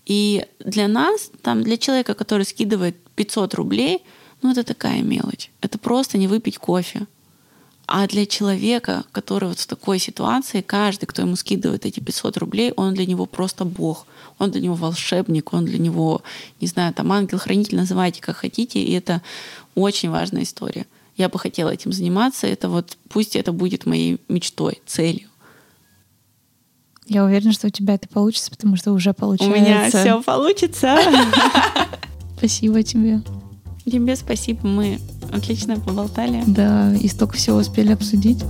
И для нас, там, для человека, который скидывает 500 рублей, ну это такая мелочь. Это просто не выпить кофе. А для человека, который вот в такой ситуации, каждый, кто ему скидывает эти 500 рублей, он для него просто бог. Он для него волшебник, он для него, не знаю, там ангел-хранитель, называйте как хотите. И это очень важная история я бы хотела этим заниматься. Это вот пусть это будет моей мечтой, целью. Я уверена, что у тебя это получится, потому что уже получается. У меня все получится. Спасибо тебе. Тебе спасибо. Мы отлично поболтали. Да, и столько всего успели обсудить.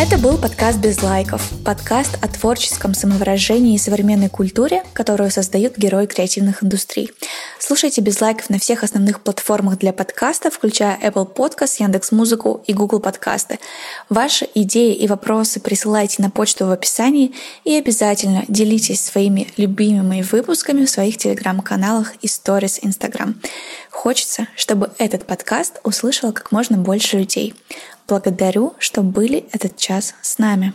Это был подкаст «Без лайков». Подкаст о творческом самовыражении и современной культуре, которую создают герои креативных индустрий. Слушайте «Без лайков» на всех основных платформах для подкастов, включая Apple Podcast, Яндекс.Музыку и Google Подкасты. Ваши идеи и вопросы присылайте на почту в описании и обязательно делитесь своими любимыми выпусками в своих телеграм-каналах и сторис Instagram. Хочется, чтобы этот подкаст услышал как можно больше людей. Благодарю, что были этот час с нами.